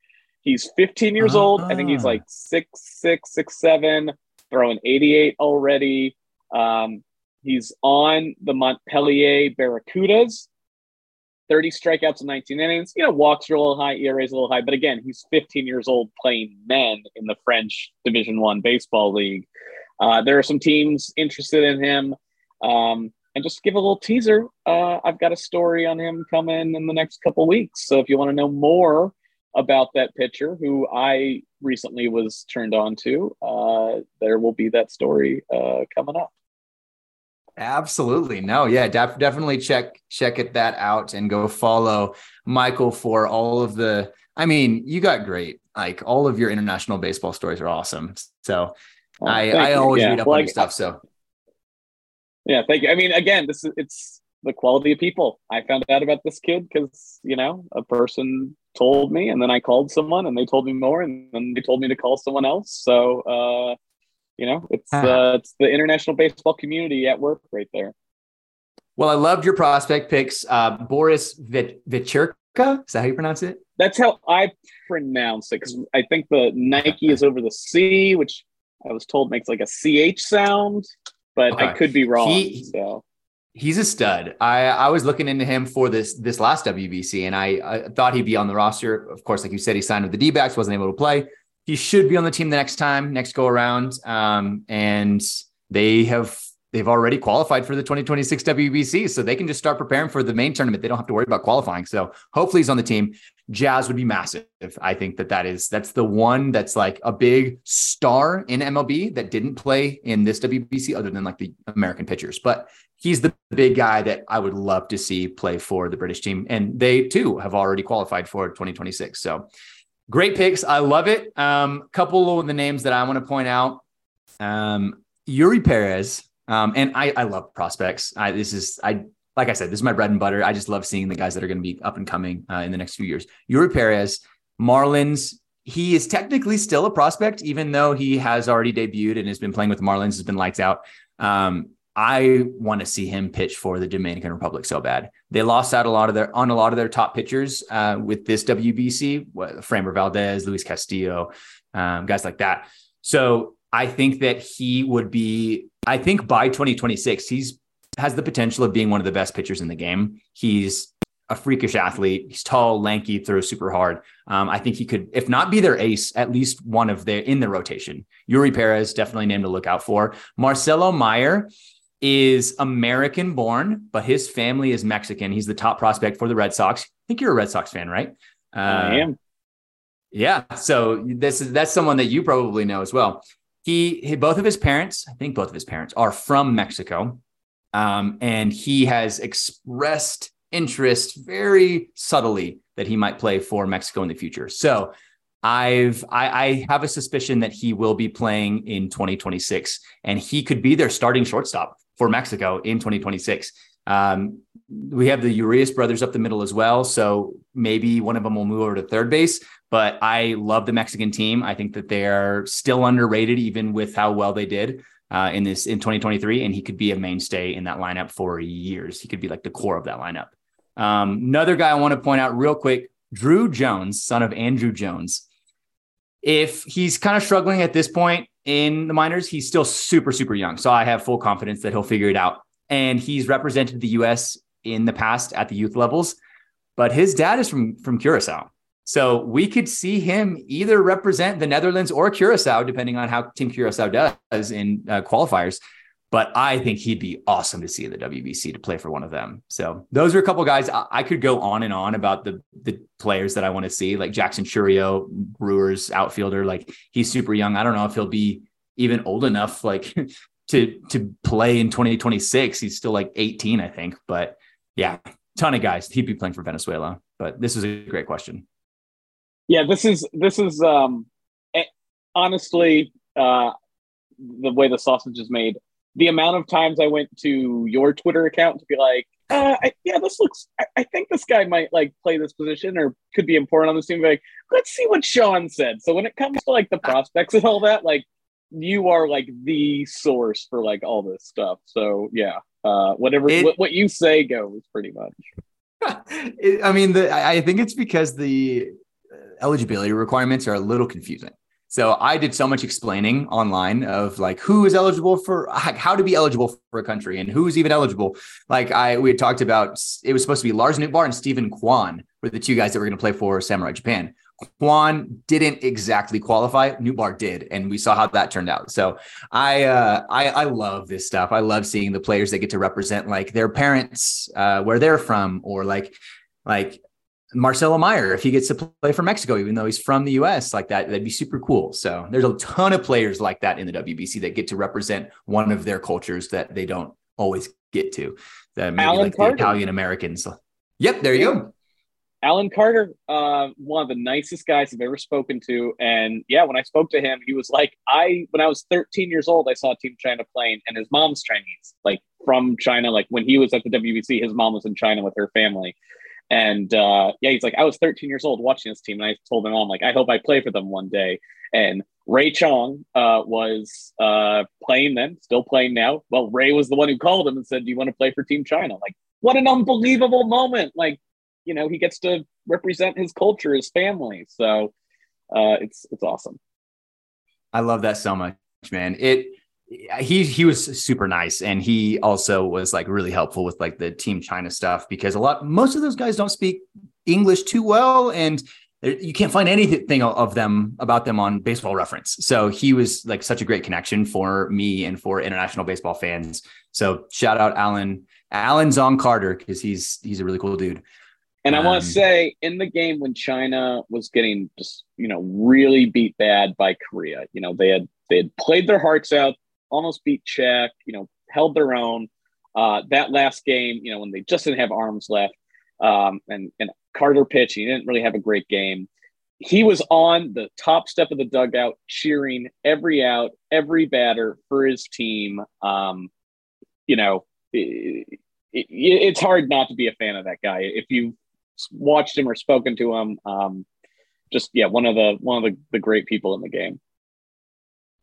He's 15 years old. I think he's like six, six, six, seven, throwing 88 already. Um, he's on the Montpellier Barracudas. 30 strikeouts in 19 innings. You know, walks are a little high, ERA is a little high, but again, he's 15 years old playing men in the French Division One baseball league. Uh, there are some teams interested in him. Um, and just give a little teaser. Uh, I've got a story on him coming in the next couple weeks. So if you want to know more about that pitcher who I recently was turned on to, uh, there will be that story uh, coming up. Absolutely. No, yeah, def- definitely check check it that out and go follow Michael for all of the I mean, you got great. Like all of your international baseball stories are awesome. So oh, I I always yeah. read up well, on your stuff. So yeah, thank you. I mean, again, this is it's the quality of people. I found out about this kid because you know a person told me, and then I called someone, and they told me more, and then they told me to call someone else. So, uh, you know, it's uh, it's the international baseball community at work right there. Well, I loved your prospect picks. Uh, Boris Vicherka, is that how you pronounce it? That's how I pronounce it because I think the Nike is over the C, which I was told makes like a CH sound but okay. I could be wrong. He, so he's a stud. I I was looking into him for this this last WBC, and I, I thought he'd be on the roster. Of course, like you said, he signed with the D-backs, wasn't able to play. He should be on the team the next time, next go around. Um, and they have they've already qualified for the 2026 WBC, so they can just start preparing for the main tournament. They don't have to worry about qualifying. So hopefully he's on the team. Jazz would be massive. I think that that is that's the one that's like a big star in MLB that didn't play in this WBC other than like the American pitchers. But he's the big guy that I would love to see play for the British team, and they too have already qualified for 2026. So great picks. I love it. Um, couple of the names that I want to point out. Um, Eury Perez um, and I, I love prospects. I, this is, I, like I said, this is my bread and butter. I just love seeing the guys that are going to be up and coming uh, in the next few years. Eury Perez, Marlins, he is technically still a prospect, even though he has already debuted and has been playing with the Marlins, has been lights out. Um, I want to see him pitch for the Dominican Republic so bad. They lost out a lot of their on a lot of their top pitchers uh, with this WBC, Framber Valdez, Luis Castillo, um, guys like that. So I think that he would be I think by 2026, he's has the potential of being one of the best pitchers in the game. He's a freakish athlete. He's tall, lanky, throws super hard. Um, I think he could, if not be their ace, at least one of their in the rotation. Eury Perez, definitely name to look out for. Marcelo Mayer is American born, but his family is Mexican. He's the top prospect for the Red Sox. I think you're a Red Sox fan, right? Uh, I am. Yeah. So this is that's someone that you probably know as well he, he both of his parents, I think both of his parents are from Mexico. Um, and he has expressed interest very subtly that he might play for Mexico in the future. So I've I, I, have a suspicion that he will be playing in 2026, and he could be their starting shortstop for Mexico in 2026. Um, we have the Urias brothers up the middle as well, so maybe one of them will move over to third base. But I love the Mexican team. I think that they are still underrated, even with how well they did uh, in this in 2023. And he could be a mainstay in that lineup for years. He could be like the core of that lineup. Um, another guy I want to point out real quick: Druw Jones, son of Andruw Jones. If he's kind of struggling at this point in the minors, he's still super, super young. So I have full confidence that he'll figure it out. And he's represented the US in the past at the youth levels, but his dad is from from Curacao. So we could see him either represent the Netherlands or Curacao, depending on how Team Curacao does in uh, qualifiers. But I think he'd be awesome to see in the WBC to play for one of them. So those are a couple guys I, I could go on and on about the the players that I want to see, like Jackson Chourio, Brewers outfielder. Like he's super young. I don't know if he'll be even old enough, like to to play in 2026. He's still like 18, I think. But yeah, ton of guys. He'd be playing for Venezuela. But this is a great question. Yeah, this is this is um eh, honestly uh the way the sausage is made. The amount of times I went to your Twitter account to be like, uh, I, yeah, this looks. I, I, think this guy might like play this position or could be important on the team. Like, let's see what Shawn said. So when it comes to like the prospects and all that, like you are like the source for like all this stuff. So yeah, uh, whatever it, what, what, you say goes pretty much. it, I mean, the, I think it's because the eligibility requirements are a little confusing. So I did so much explaining online of like who is eligible for how to be eligible for a country and who's even eligible. Like I we had talked about it was supposed to be Lars Nootbaar and Steven Kwan were the two guys that were going to play for Samurai Japan. Kwan didn't exactly qualify. Nootbaar did, and we saw how that turned out. So I, uh, I, I love this stuff. I love seeing the players that get to represent like their parents, uh, where they're from, or like, like Marcelo Mayer, if he gets to play for Mexico, even though he's from the US, like that, that'd be super cool. So there's a ton of players like that in the WBC that get to represent one of their cultures that they don't always get to. That maybe Alan like Carter. the Italian Americans. Yep, there you go. Alan Carter, uh, one of the nicest guys I've ever spoken to. And yeah, when I spoke to him, he was like, I, when I was 13 years old, I saw Team China playing, and his mom's Chinese, like from China. Like when he was at the WBC, his mom was in China with her family. And uh, yeah, he's like, I was 13 years old watching this team, and I told him, I'm like, I hope I play for them one day. And Ray Chang uh, was uh, playing then, still playing now. Well, Ray was the one who called him and said, Do you want to play for Team China? Like, what an unbelievable moment. Like, you know he gets to represent his culture his family so uh it's it's awesome i love that so much man it he he was super nice and he also was like really helpful with like the team china stuff because a lot most of those guys don't speak english too well and you can't find anything of them about them on baseball reference. So he was like such a great connection for me and for international baseball fans. So shout out alan alan zong carter because he's he's a really cool dude. And I want to um, say, in the game when China was getting just you know really beat bad by Korea, you know they had they had played their hearts out, almost beat Czech, you know held their own. Uh, that last game, you know when they just didn't have arms left, um, and and Carter pitched, he didn't really have a great game. He was on the top step of the dugout, cheering every out, every batter for his team. Um, you know, it, it, it's hard not to be a fan of that guy. If you watched him or spoken to him. Um, just yeah, one of the one of the, the great people in the game.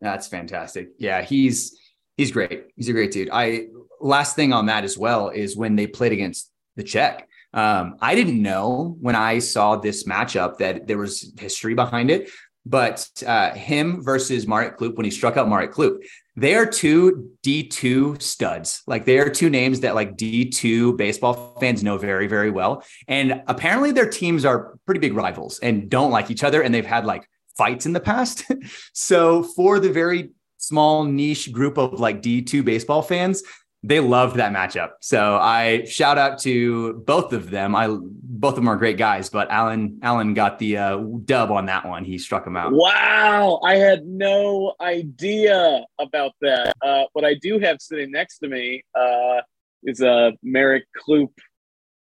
That's fantastic. Yeah, he's he's great. He's a great dude. I last thing on that as well is when they played against the Czech. Um, I didn't know when I saw this matchup that there was history behind it, but uh, him versus Marek Chlup when he struck out Marek Chlup, they are two D2 studs. Like they are two names that like D2 baseball fans know very, very well. And apparently their teams are pretty big rivals and don't like each other. And they've had like fights in the past. so for the very small niche group of like D2 baseball fans, they loved that matchup. So I shout out to both of them. I both of them are great guys, but Alan Alan got the uh, dub on that one. He struck him out. Wow, I had no idea about that. Uh, what I do have sitting next to me uh, is a Marek Chlup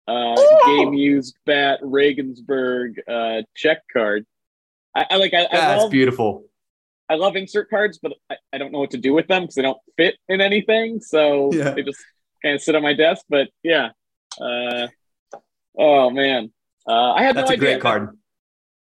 uh, game used bat Regensburg uh, check card. I, I like. I, That's I love, beautiful. I love insert cards, but I, I don't know what to do with them because they don't fit in anything. So yeah. they just kind of sit on my desk. But yeah. Uh, oh man. Uh, I had That's no a great card.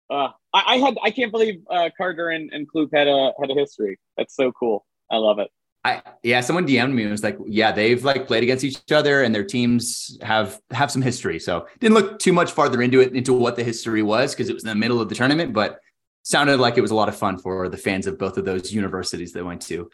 Uh, I, I, had I can't believe uh, Carter and, and Chlup had a had a history. That's so cool. I love it. I yeah, someone DM'd me and was like, yeah, they've like played against each other and their teams have have some history. So didn't look too much farther into it into what the history was because it was in the middle of the tournament, but sounded like it was a lot of fun for the fans of both of those universities they went to.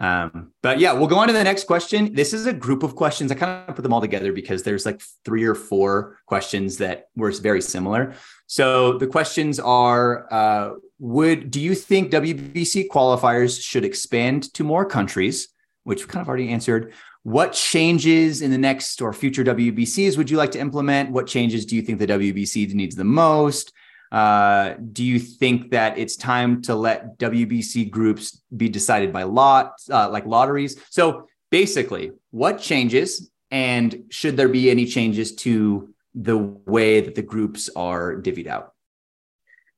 Um, but yeah, we'll go on to the next question. This is a group of questions. I kind of put them all together because there's like three or four questions that were very similar. So the questions are: uh, Would do you think WBC qualifiers should expand to more countries? Which we kind of already answered. What changes in the next or future WBCs would you like to implement? What changes do you think the WBC needs the most? Uh, do you think that it's time to let WBC groups be decided by lot, uh, like lotteries? So basically, what changes, and should there be any changes to the way that the groups are divvied out?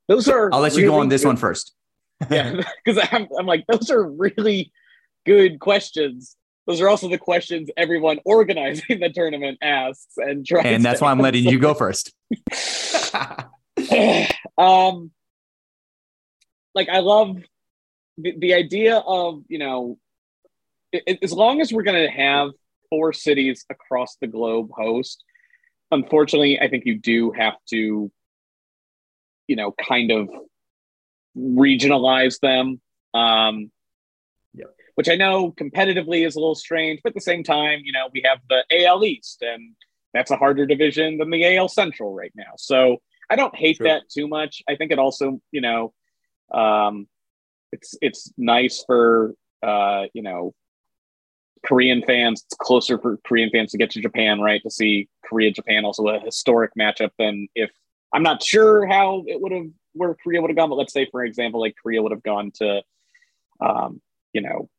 Those are. I'll let you really go on this good- one first. yeah, because I'm, I'm like, those are really good questions. Those are also the questions everyone organizing the tournament asks and tries. and that's why I'm letting you go first. um, like I love the, the idea of you know, i- i- as long as we're going to have four cities across the globe host. Unfortunately, I think you do have to, you know, kind of regionalize them. Um, Yep. Which I know competitively is a little strange, but at the same time, you know, we have the AL East, and that's a harder division than the AL Central right now. So I don't hate True. that too much. I think it also, you know, um, it's it's nice for uh, you know Korean fans. It's closer for Korean fans to get to Japan, right? To see Korea Japan also a historic matchup than if I'm not sure how it would have where Korea would have gone, but let's say for example, like Korea would have gone to um, you know,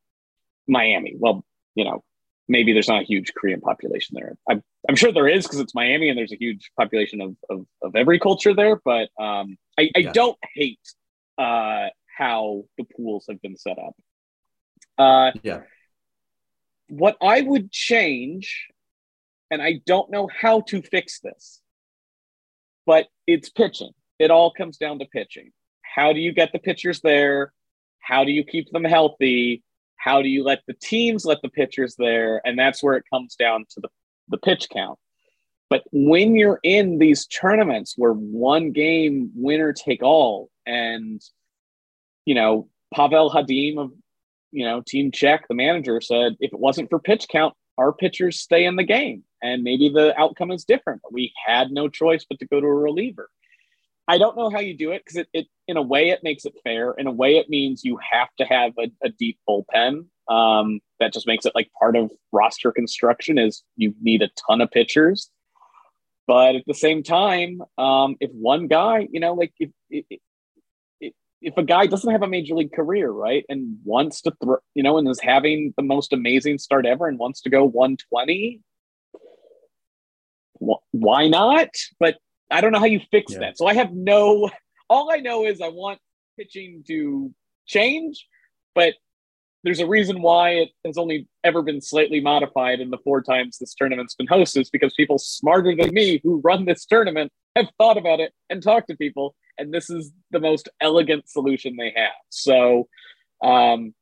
Miami. Well, you know, maybe there's not a huge Korean population there. I'm, I'm sure there is because it's Miami and there's a huge population of, of, of every culture there. But um, I, I Yeah. don't hate uh, how the pools have been set up. Uh, Yeah. What I would change, and I don't know how to fix this, but it's pitching. It all comes down to pitching. How do you get the pitchers there? How do you keep them healthy? How do you let the teams let the pitchers there? And that's where it comes down to the, the pitch count. But when you're in these tournaments where one game winner take all, and you know, Pavel Chadim of you know, Team Czech, the manager said, if it wasn't for pitch count, our pitchers stay in the game. And maybe the outcome is different, but we had no choice but to go to a reliever. I don't know how you do it because it, it, in a way, it makes it fair. In a way, it means you have to have a, a deep bullpen. Um, that just makes it like part of roster construction is you need a ton of pitchers. But at the same time, um, if one guy, you know, like if, if, if a guy doesn't have a major league career, right, and wants to throw, you know, and is having the most amazing start ever and wants to go 120, wh- why not? But I don't know how you fix Yeah. that. So I have no, all I know is I want pitching to change, but there's a reason why it has only ever been slightly modified in the four times this tournament's been hosted is because people smarter than me who run this tournament have thought about it and talked to people and this is the most elegant solution they have so um,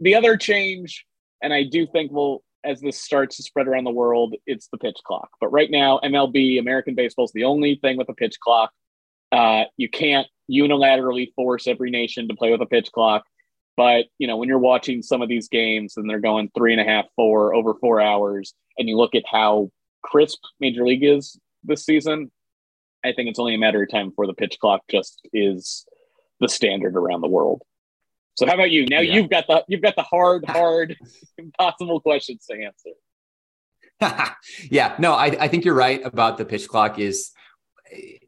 the other change and i do think will as this starts to spread around the world it's the pitch clock. But right now mlb american baseball is the only thing with a pitch clock. Uh, you can't unilaterally force every nation to play with a pitch clock. But you know when you're watching some of these games and they're going three and a half four over four hours and you look at how crisp major league is this season I think it's only a matter of time before the pitch clock just is the standard around the world. So how about you? Now Yeah. you've got the you've got the hard, hard, impossible questions to answer. yeah, no, I, I think you're right about the pitch clock is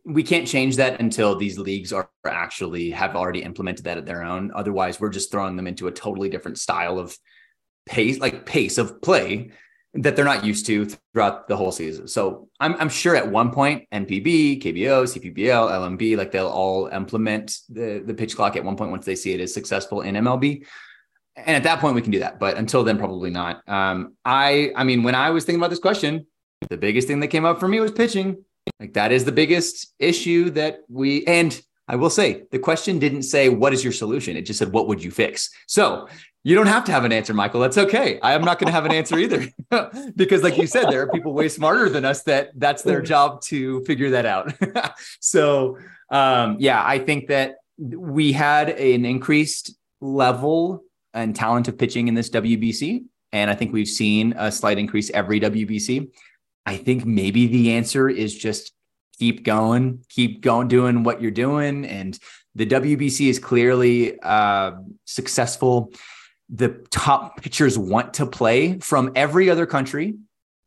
we can't change that until these leagues are actually have already implemented that at their own. Otherwise, we're just throwing them into a totally different style of pace, like pace of play that they're not used to throughout the whole season. So I'm, I'm sure at one point, NPB, KBO, CPBL, LMB, like they'll all implement the, the pitch clock at one point once they see it is successful in MLB. And at that point, we can do that. But until then, probably not. Um, I, I mean, when I was thinking about this question, the biggest thing that came up for me was pitching. Like that is the biggest issue that we, and I will say the question didn't say, what is your solution? It just said, what would you fix? So you don't have to have an answer, Michael. That's okay. I am not going to have an answer either, because, like you said, there are people way smarter than us that that's their job to figure that out. so, um, yeah, I think that we had an increased level and talent of pitching in this WBC. And I think we've seen a slight increase every WBC. I think maybe the answer is just keep going, keep going, doing what you're doing. And the WBC is clearly uh, successful. The top pitchers want to play from every other country.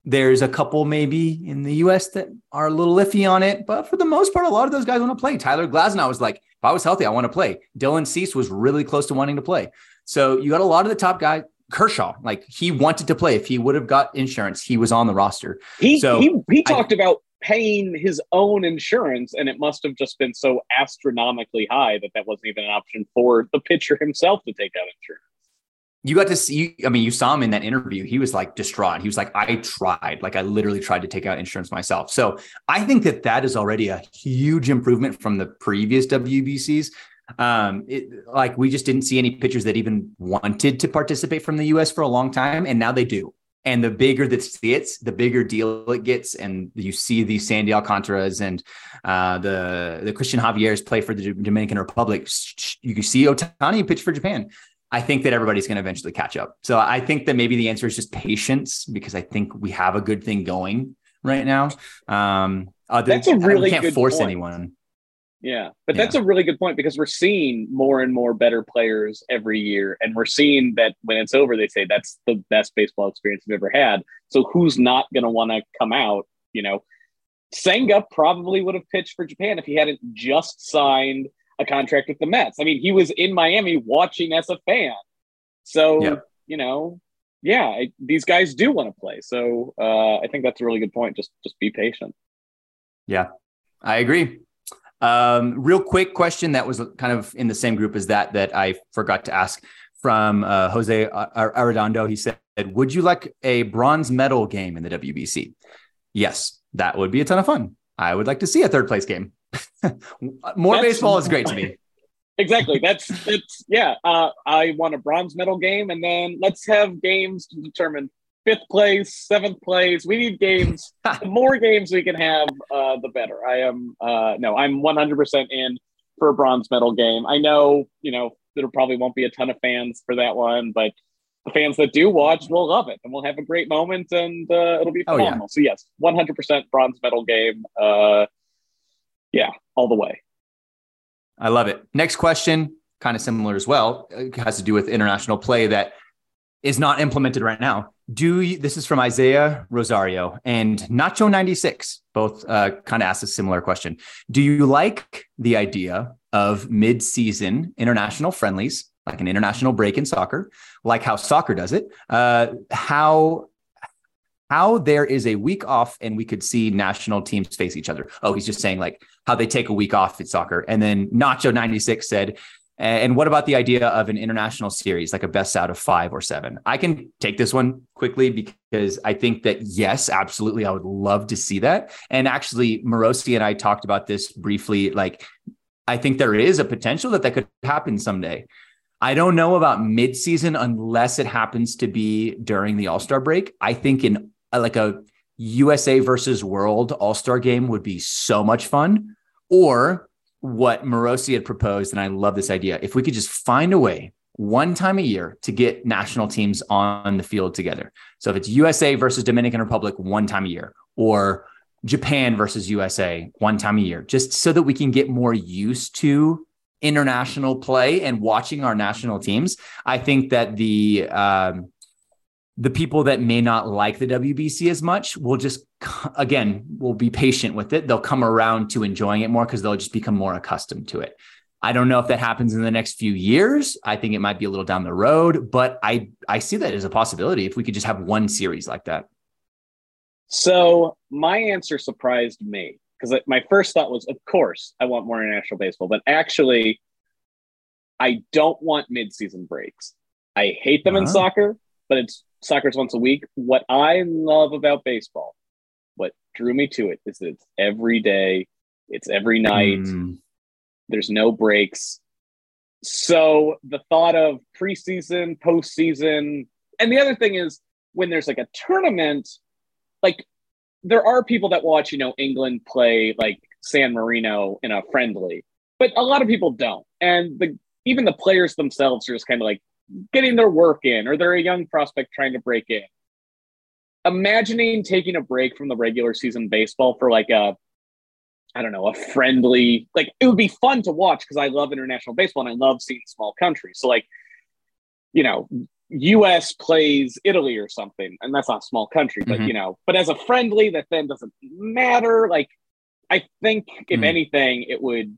There's a couple maybe in the US that are a little iffy on it, but for the most part, a lot of those guys want to play. Tyler Glasnow was like, if I was healthy, I want to play. Dylan Cease was really close to wanting to play. So you got a lot of the top guys. Kershaw, like he wanted to play. If he would have got insurance, he was on the roster. He so he, he talked I, about paying his own insurance, and it must have just been so astronomically high that that wasn't even an option for the pitcher himself to take out insurance you got to see i mean you saw him in that interview he was like distraught he was like i tried like i literally tried to take out insurance myself so i think that that is already a huge improvement from the previous wbcs um it, like we just didn't see any pitchers that even wanted to participate from the us for a long time and now they do and the bigger that gets, the bigger deal it gets. And you see these Sandy Alcantaras and uh, the the Cristian Javier's play for the Dominican Republic. You can see Ohtani pitch for Japan. I think that everybody's going to eventually catch up. So I think that maybe the answer is just patience because I think we have a good thing going right now. Um, that's a really can't good force point. anyone. Yeah, but Yeah. that's a really good point because we're seeing more and more better players every year, and we're seeing that when it's over, they say that's the best baseball experience we've ever had. So who's not going to want to come out? You know, Senga probably would have pitched for Japan if he hadn't just signed a contract with the Mets. I mean, he was in Miami watching as a fan. So Yep. you know, yeah, I, these guys do want to play. So uh, I think that's a really good point. Just just be patient. Yeah, I agree. Um, real quick question that was kind of in the same group as that that I forgot to ask from uh, Jose Ar- Arredondo. He said, "Would you like a bronze medal game in the WBC?" Yes, that would be a ton of fun. I would like to see a third place game. More That's- baseball is great to me. exactly. That's that's yeah. Uh, I want a bronze medal game, and then let's have games to determine fifth place, seventh place. We need games. the more games we can have, uh, the better. I am uh, no, I'm 100 percent in for a bronze medal game. I know you know there probably won't be a ton of fans for that one, but the fans that do watch will love it, and we'll have a great moment, and uh, it'll be Oh, yeah. So yes, 100 percent bronze medal game. Uh, yeah, all the way. I love it. Next question, kind of similar as well, it has to do with international play that is not implemented right now. Do you, this is from Isaiah Rosario and Nacho 96, both uh, kind of asked a similar question. Do you like the idea of mid season international friendlies, like an international break in soccer, like how soccer does it? Uh, how how there is a week off and we could see national teams face each other. Oh, he's just saying like how they take a week off in soccer. And then Nacho 96 said, and what about the idea of an international series, like a best out of five or seven? I can take this one quickly because I think that, yes, absolutely. I would love to see that. And actually, Morosi and I talked about this briefly. Like, I think there is a potential that that could happen someday. I don't know about midseason unless it happens to be during the All Star break. I think in like a USA versus World All Star game would be so much fun. Or what Morosi had proposed, and I love this idea. If we could just find a way one time a year to get national teams on the field together. So if it's USA versus Dominican Republic one time a year, or Japan versus USA one time a year, just so that we can get more used to international play and watching our national teams. I think that the um, the people that may not like the WBC as much will just again will be patient with it. They'll come around to enjoying it more because they'll just become more accustomed to it. I don't know if that happens in the next few years. I think it might be a little down the road, but I I see that as a possibility if we could just have one series like that. So my answer surprised me because my first thought was, of course, I want more international baseball, but actually, I don't want mid-season breaks. I hate them in Uh-huh. soccer, but it's soccer's once a week. What I love about baseball, what drew me to it, is that it's every day, it's every night. Mm, There's no breaks. So the thought of preseason, postseason, and the other thing is when there's like a tournament, like there are people that watch, you know, England play like San Marino in a friendly. but a lot of people don't. And the even the players themselves are just kind of like getting their work in, or they're a young prospect trying to break in. Imagining taking a break from the regular season baseball for like a I don't know, a friendly, like it would be fun to watch because I love international baseball and I love seeing small countries. So, like, you know, US plays Italy or something, and that's not a small country, but Mhm. you know, but as a friendly that then doesn't matter. Like, I think if Mhm. anything, it would.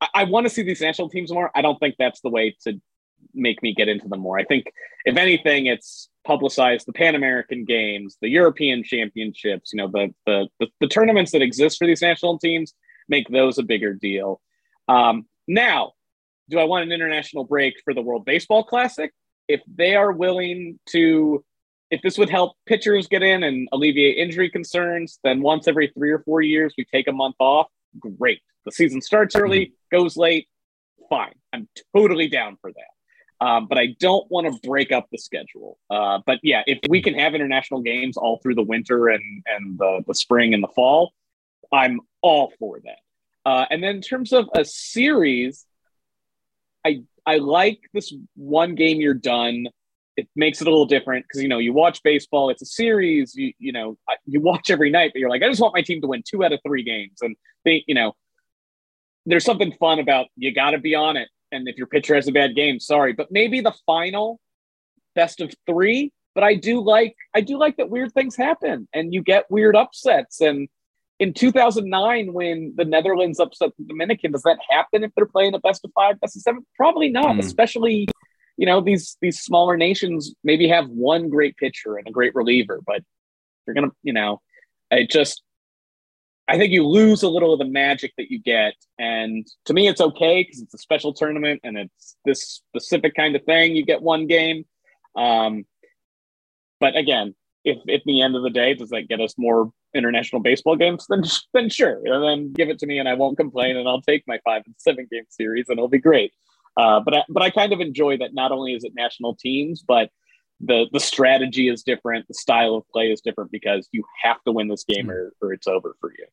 I, I want to see these national teams more. I don't think that's the way to make me get into them more. I think if anything, it's publicized the Pan American Games, the European Championships, you know, the, the the the tournaments that exist for these national teams, make those a bigger deal. Um, now, do I want an international break for the World Baseball Classic? If they are willing to, if this would help pitchers get in and alleviate injury concerns, then once every three or four years we take a month off. Great. The season starts early, goes late. Fine. I'm totally down for that. Um, but I don't want to break up the schedule. Uh, but yeah, if we can have international games all through the winter and and the, the spring and the fall, I'm all for that. Uh, and then in terms of a series, I I like this one game you're done. It makes it a little different because you know you watch baseball. It's a series. You you know you watch every night, but you're like, I just want my team to win two out of three games, and they you know there's something fun about you got to be on it. And if your pitcher has a bad game, sorry, but maybe the final best of three. But I do like I do like that weird things happen and you get weird upsets. And in 2009, when the Netherlands upset the Dominican, does that happen if they're playing a best of five, best of seven? Probably not. Mm. Especially, you know, these these smaller nations maybe have one great pitcher and a great reliever, but you're gonna, you know, it just I think you lose a little of the magic that you get. And to me, it's okay because it's a special tournament and it's this specific kind of thing. You get one game. Um, but again, if at the end of the day, does that get us more international baseball games? Then, then sure. And then give it to me and I won't complain and I'll take my five and seven game series and it'll be great. Uh, but I, but I kind of enjoy that not only is it national teams, but the the strategy is different, the style of play is different because you have to win this game or, or it's over for you.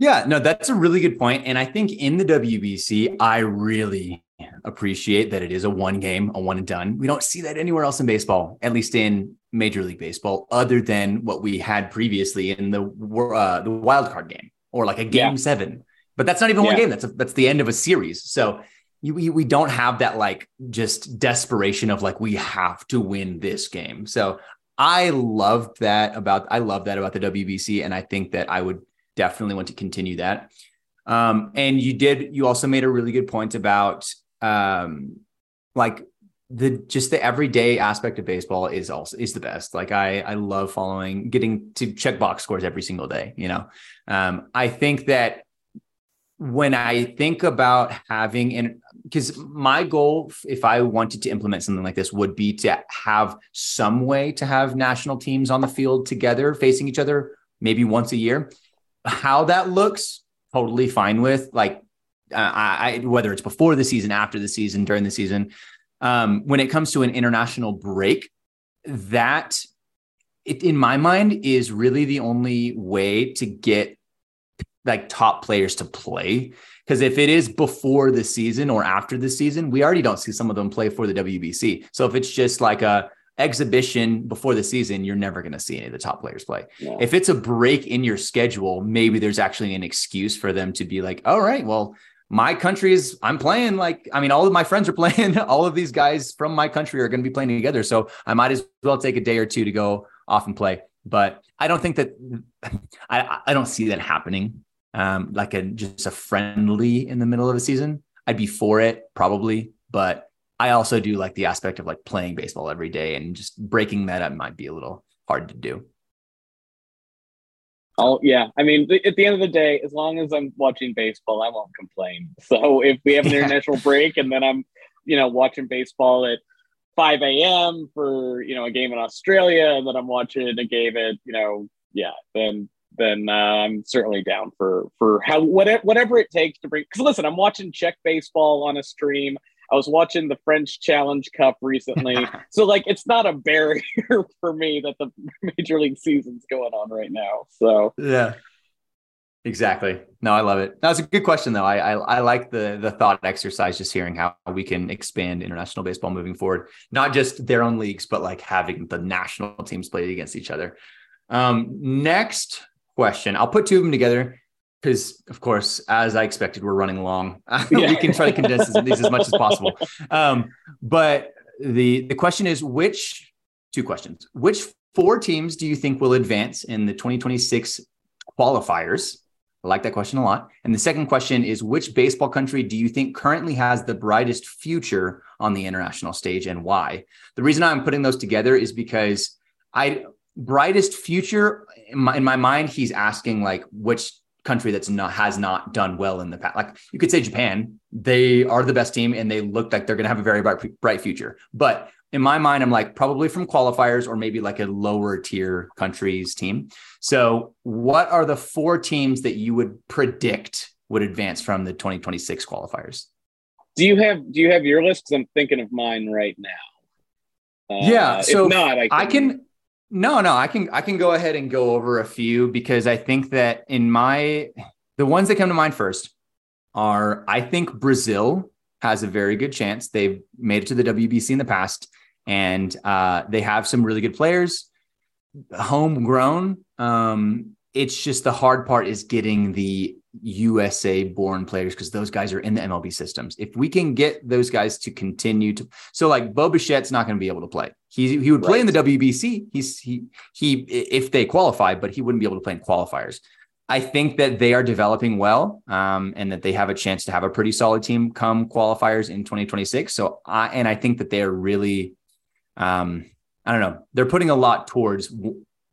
Yeah, no, that's a really good point. And I think in the WBC, I really appreciate that it is a one game, a one and done. We don't see that anywhere else in baseball, at least in Major League Baseball, other than what we had previously in the uh, the wild card game or like a game Yeah. seven. But that's not even one game. That's a, that's the end of a series. So you, we, don't have that like just desperation of like we have to win this game. So I love that about I love that about the WBC, and I think that I would definitely want to continue that. Um, and you did you also made a really good point about um, like the just the everyday aspect of baseball is also is the best. Like I I love following getting to check box scores every single day. You know, um, I think that when I think about having and because my goal, if I wanted to implement something like this, would be to have some way to have national teams on the field together facing each other, maybe once a year. How that looks, totally fine with. Like, uh, I, I whether it's before the season, after the season, during the season. Um, when it comes to an international break, that it, in my mind is really the only way to get like top players to play. Because if it is before the season or after the season, we already don't see some of them play for the WBC. So if it's just like a exhibition before the season, you're never going to see any of the top players play. Yeah. If it's a break in your schedule, maybe there's actually an excuse for them to be like, all right, well, my country is I'm playing like I mean all of my friends are playing all of these guys from my country are going to be playing together so I might as well take a day or two to go off and play but I don't think that I I don't see that happening um like a just a friendly in the middle of a season I'd be for it probably but I also do like the aspect of like playing baseball every day and just breaking that up might be a little hard to do Oh yeah, I mean, th- at the end of the day, as long as I'm watching baseball, I won't complain. So if we have an Yeah. international break and then I'm, you know, watching baseball at 5 a.m. for you know a game in Australia, and then I'm watching a game at you know, yeah, then then uh, I'm certainly down for for how whatever whatever it takes to bring. Because listen, I'm watching Czech baseball on a stream. I was watching the French Challenge Cup recently, so like it's not a barrier for me that the major league season's going on right now. So yeah Exactly. No, I love it. That was a good question, though. I, I I like the the thought exercise, just hearing how we can expand international baseball moving forward, not just their own leagues, but like having the national teams play against each other. Um, next question, I'll put two of them together because, of course, as I expected, we're running long. we can try to condense these as much as possible. Um, but the the question is, which two questions? Which four teams do you think will advance in the 2026 qualifiers? I like that question a lot. And the second question is which baseball country do you think currently has the brightest future on the international stage and why? The reason I'm putting those together is because I brightest future in my, in my mind he's asking like which country that's not has not done well in the past. Like you could say Japan, they are the best team and they look like they're going to have a very bright bright future. But in my mind, I'm like probably from qualifiers or maybe like a lower tier countries team. So, what are the four teams that you would predict would advance from the 2026 qualifiers? Do you have Do you have your list? Because I'm thinking of mine right now. Uh, yeah. So if not, I can, I can. No, no, I can. I can go ahead and go over a few because I think that in my the ones that come to mind first are I think Brazil has a very good chance. They've made it to the WBC in the past and uh, they have some really good players, homegrown. Um, it's just the hard part is getting the USA born players because those guys are in the MLB systems. If we can get those guys to continue to, so like Bo Bichette's not going to be able to play. He he would play right. in the WBC. He's he he if they qualify, but he wouldn't be able to play in qualifiers. I think that they are developing well, um, and that they have a chance to have a pretty solid team come qualifiers in 2026. So I and I think that they are really um, I don't know, they're putting a lot towards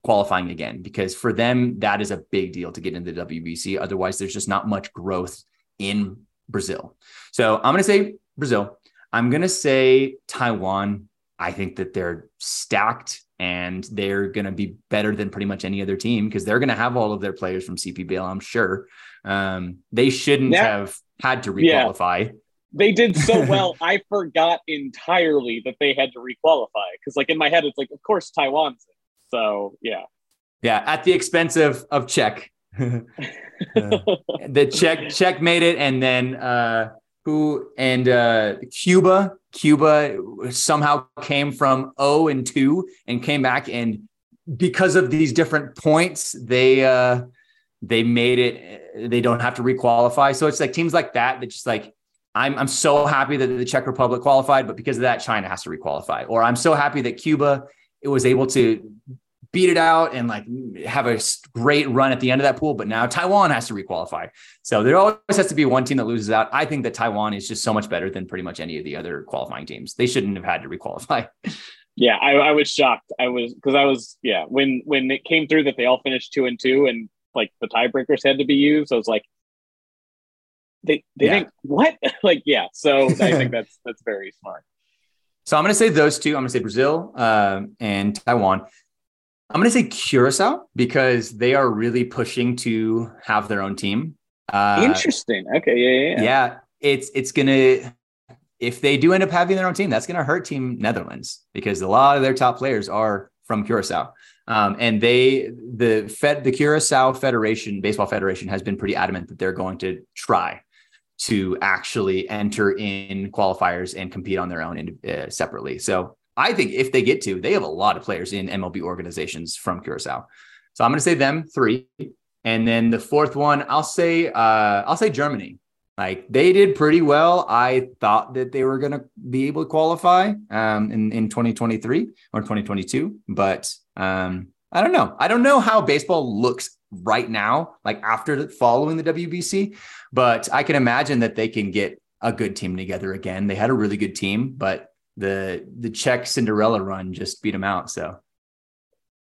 qualifying again because for them, that is a big deal to get into the WBC. Otherwise, there's just not much growth in Brazil. So I'm going to say Brazil. I'm going to say Taiwan. I think that they're stacked and they're going to be better than pretty much any other team because they're going to have all of their players from CPBL, I'm sure. Um, they shouldn't yeah. have had to requalify. Yeah they did so well i forgot entirely that they had to requalify because like in my head it's like of course taiwan's in. So yeah. Yeah at the expense of of czech. The czech czech made it and then uh who and uh cuba cuba somehow came from 0 and 2 and came back and because of these different points they uh they made it they don't have to requalify. So it's like teams like that that just like I'm, I'm so happy that the Czech Republic qualified, but because of that, China has to requalify. Or I'm so happy that Cuba it was able to beat it out and like have a great run at the end of that pool. But now Taiwan has to requalify. So there always has to be one team that loses out. I think that Taiwan is just so much better than pretty much any of the other qualifying teams. They shouldn't have had to requalify. Yeah, I, I was shocked. I was because I was yeah when when it came through that they all finished two and two and like the tiebreakers had to be used. I was like, they they yeah. think what like yeah so i think that's that's very smart so i'm going to say those two. I'm going to say brazil uh, and taiwan. I'm going to say curacao because they are really pushing to have their own team. Uh, interesting. Okay yeah, yeah yeah. Yeah it's it's going to if they do end up having their own team that's going to hurt team netherlands because a lot of their top players are from curacao. Um, and they, the Fed, the Curacao Federation, Baseball Federation, has been pretty adamant that they're going to try to actually enter in qualifiers and compete on their own uh, separately. So I think if they get to, they have a lot of players in MLB organizations from Curacao. So I'm going to say them three, and then the fourth one, I'll say, uh, I'll say Germany. Like they did pretty well. I thought that they were going to be able to qualify um, in in 2023 or 2022, but um, I don't know. I don't know how baseball looks right now, like after following the WBC. But I can imagine that they can get a good team together again. They had a really good team, but the the Czech Cinderella run just beat them out. So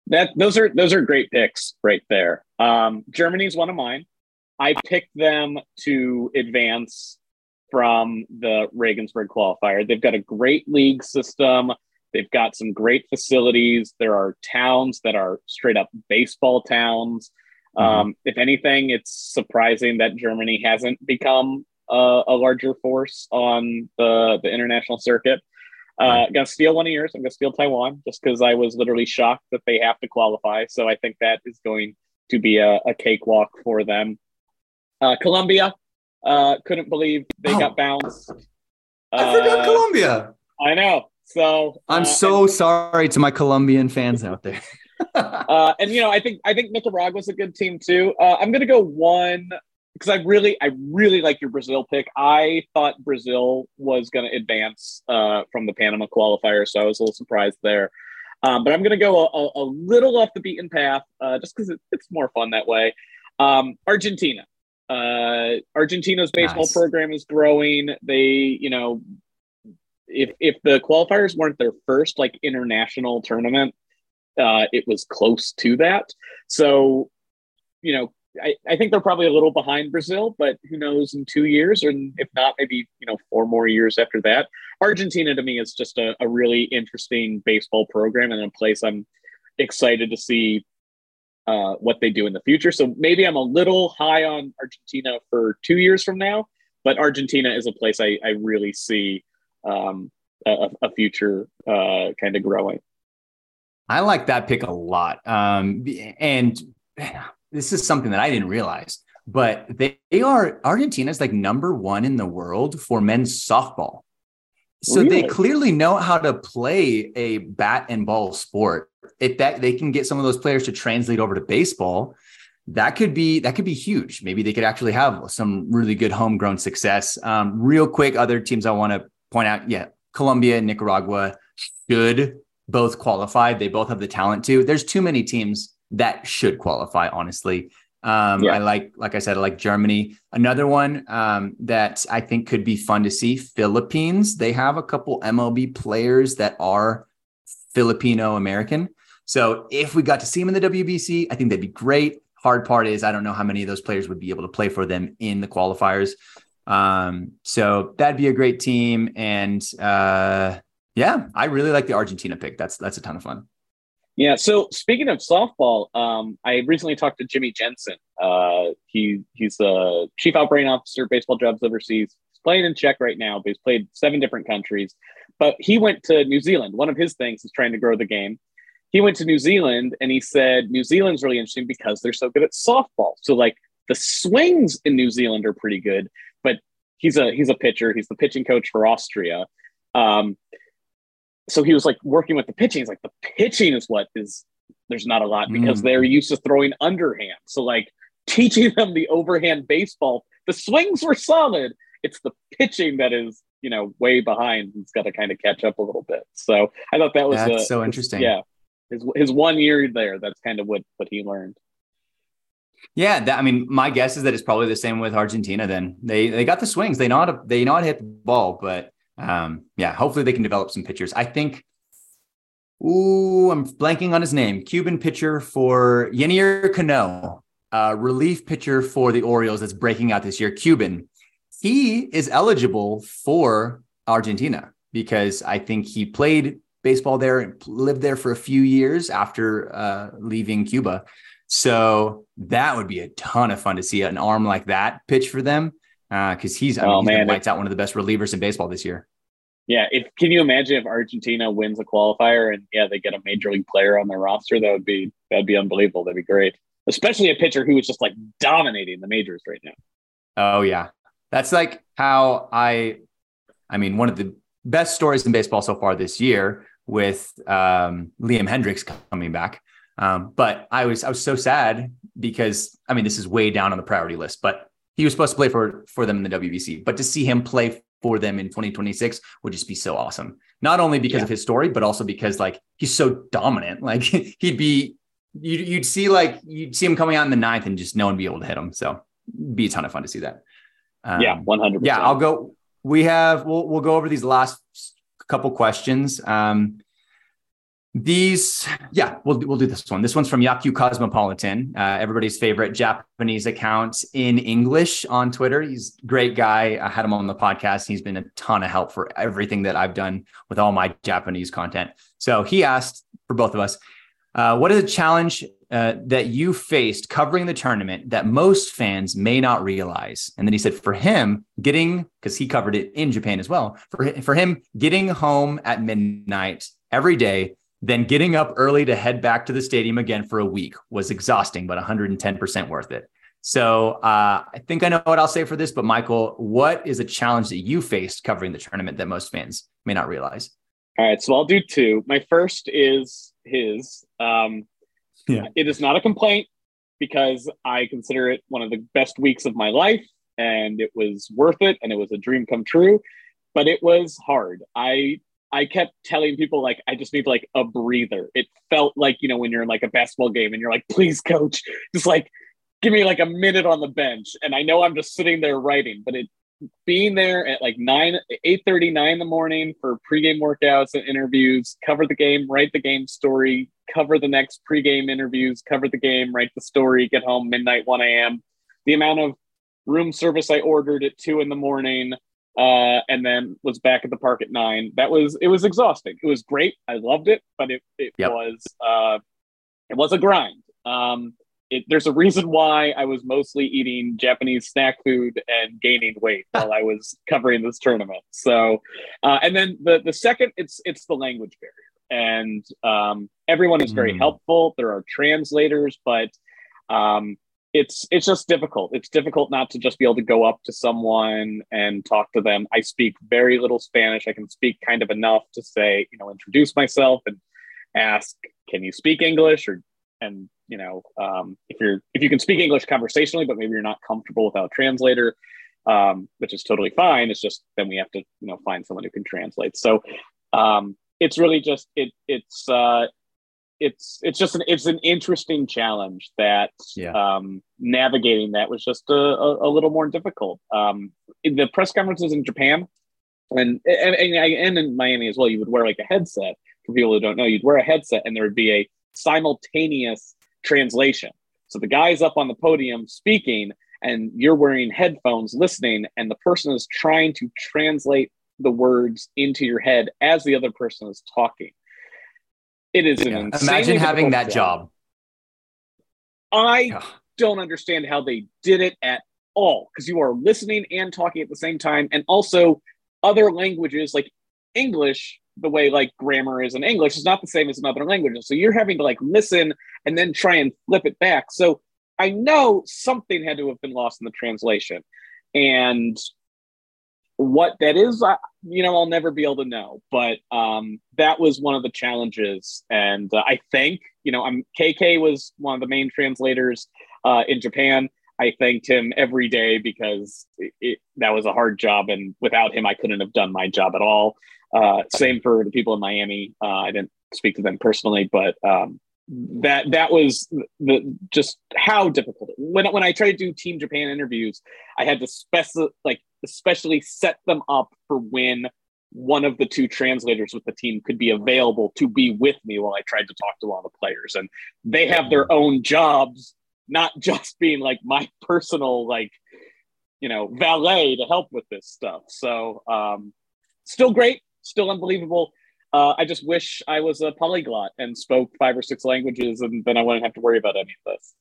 that those are those are great picks right there. Um, Germany's one of mine. I picked them to advance from the Regensburg qualifier. They've got a great league system. They've got some great facilities. There are towns that are straight up baseball towns. Mm-hmm. Um, if anything, it's surprising that Germany hasn't become a, a larger force on the, the international circuit. Uh, I'm gonna steal one of yours. I'm gonna steal Taiwan just because I was literally shocked that they have to qualify. So I think that is going to be a, a cakewalk for them. Uh, Colombia, uh, couldn't believe they Oh. got bounced. I forgot Uh, Colombia. I know. So I'm uh, so sorry to my Colombian fans out there. uh, and you know, I think I think Nicaragua's a good team too. Uh, I'm gonna go one because I really I really like your Brazil pick. I thought Brazil was gonna advance uh, from the Panama qualifier, so I was a little surprised there. Um, but I'm gonna go a, a, little off the beaten path uh, just because it, it's more fun that way. Um, Argentina. Uh, Argentina's baseball Nice. program is growing. They, you know, if if the qualifiers weren't their first like international tournament, uh, it was close to that. So, you know, I, I think they're probably a little behind Brazil, but who knows in two years, or if not, maybe, you know, four more years after that. Argentina to me is just a, a really interesting baseball program and a place I'm excited to see uh, what they do in the future. So maybe I'm a little high on Argentina for two years from now, but Argentina is a place I, I really see um, a, a future uh, kind of growing. I like that pick a lot. Um, and this is something that I didn't realize, but they, they are Argentina's like number one in the world for men's softball. So they clearly know how to play a bat and ball sport. If that they can get some of those players to translate over to baseball, that could be that could be huge. Maybe they could actually have some really good homegrown success. Um, real quick, other teams I want to point out, yeah, Colombia and Nicaragua should both qualified. They both have the talent to. There's too many teams that should qualify, honestly. Um, Yeah. I like, like I said, I like Germany. Another one um, that I think could be fun to see Philippines. They have a couple MLB players that are Filipino American. So if we got to see them in the WBC, I think that'd be great. Hard part is I don't know how many of those players would be able to play for them in the qualifiers. Um, so that'd be a great team. And uh, yeah, I really like the Argentina pick. That's that's a ton of fun. Yeah. So speaking of softball, um, I recently talked to Jimmy Jensen. Uh, he he's a chief operating officer, baseball jobs overseas. He's playing in Czech right now, but he's played seven different countries. But he went to New Zealand. One of his things is trying to grow the game. He went to New Zealand and he said New Zealand's really interesting because they're so good at softball. So like the swings in New Zealand are pretty good. But he's a he's a pitcher. He's the pitching coach for Austria. Um, so he was like working with the pitching. He's like, the pitching is what is there's not a lot because Mm. they're used to throwing underhand. So like teaching them the overhand baseball, the swings were solid. It's the pitching that is, you know, way behind. He's got to kind of catch up a little bit. So I thought that was That's uh, so interesting. Yeah, his his one year there. That's kind of what what he learned. Yeah, that, I mean, my guess is that it's probably the same with Argentina. Then they they got the swings. They know how to they know how to hit the ball, but um, yeah, hopefully they can develop some pitchers. I think. Ooh, I'm blanking on his name. Cuban pitcher for Yenier Cano, uh, relief pitcher for the Orioles that's breaking out this year. Cuban, he is eligible for Argentina because I think he played baseball there and lived there for a few years after uh, leaving Cuba. So that would be a ton of fun to see an arm like that pitch for them because he's, I mean, Oh, he's man. lights out one of the best relievers in baseball this year. Yeah, if can you imagine if Argentina wins a qualifier and yeah, they get a major league player on their roster, that would be that'd be unbelievable. That'd be great. Especially a pitcher who is just like dominating the majors right now. Oh yeah, that's like how I, I mean, one of the best stories in baseball so far this year with um, Liam Hendriks coming back. Um, but I was I was so sad because I mean this is way down on the priority list, but he was supposed to play for for them in the WBC. But to see him play for them in 2026 would just be so awesome. Not only because Yeah. of his story, but also because like he's so dominant. Like he'd be you'd, you'd see like you'd see him coming out in the ninth and just no one be able to hit him. So be a ton of fun to see that. Um, yeah, one hundred. yeah, I'll go. We have we'll we'll go over these last couple questions. Um, these, yeah, we'll we'll do this one. This one's from Yakyu Cosmopolitan, uh, everybody's favorite Japanese account in English on Twitter. He's a great guy. I had him on the podcast. He's been a ton of help for everything that I've done with all my Japanese content. So he asked for both of us, uh, what is a challenge uh, that you faced covering the tournament that most fans may not realize? And then he said, for him, getting because he covered it in Japan as well. For for him, getting home at midnight every day, then getting up early to head back to the stadium again for a week was exhausting, but 110% worth it. So uh, I think I know what I'll say for this, but Michael, what is a challenge that you faced covering the tournament that most fans may not realize? All right, so I'll do two. My first is his. Um, Yeah. It is not a complaint because I consider it one of the best weeks of my life, and it was worth it, and it was a dream come true. But it was hard. I I kept telling people like I just need like a breather. It felt like you know when you're in like a basketball game and you're like, please, coach, just like give me like a minute on the bench. And I know I'm just sitting there writing, but it being there at like 9 8 39 in the morning for pregame workouts and interviews cover the game write the game story cover the next pregame interviews cover the game write the story get home midnight 1 a.m the amount of room service i ordered at 2 in the morning uh, and then was back at the park at 9 that was it was exhausting it was great i loved it but it, it Yep. was uh, it was a grind um, it, there's a reason why I was mostly eating Japanese snack food and gaining weight while I was covering this tournament. So, uh, and then the the second, it's it's the language barrier, and um, everyone is very Mm. helpful. There are translators, but um, it's it's just difficult. It's difficult not to just be able to go up to someone and talk to them. I speak very little Spanish. I can speak kind of enough to say, you know, introduce myself and ask, "Can you speak English?" or and you know um, if you're if you can speak english conversationally but maybe you're not comfortable without a translator um, which is totally fine it's just then we have to you know find someone who can translate so um, it's really just it it's uh, it's it's just an it's an interesting challenge that Yeah. um, navigating that was just a, a, a little more difficult um, in the press conferences in japan and and, and and in miami as well you would wear like a headset for people who don't know you'd wear a headset and there would be a simultaneous translation. So the guy's up on the podium speaking, and you're wearing headphones listening, and the person is trying to translate the words into your head as the other person is talking. It is an Yeah. Imagine having that job. I Yeah. don't understand how they did it at all because you are listening and talking at the same time, and also other languages like English. The way like grammar is in English is not the same as in other languages, so you're having to like listen and then try and flip it back. So I know something had to have been lost in the translation, and what that is, I, you know, I'll never be able to know. But um, that was one of the challenges, and uh, I think you know, I'm KK was one of the main translators uh, in Japan. I thanked him every day because it, it, that was a hard job, and without him, I couldn't have done my job at all. Uh, same for the people in Miami. Uh, I didn't speak to them personally, but um, that that was the just how difficult. When when I tried to do Team Japan interviews, I had to specify like especially set them up for when one of the two translators with the team could be available to be with me while I tried to talk to all the players, and they have their own jobs, not just being like my personal like you know valet to help with this stuff. So um, still great, still unbelievable. Uh, I just wish I was a polyglot and spoke five or six languages, and then I wouldn't have to worry about any of this.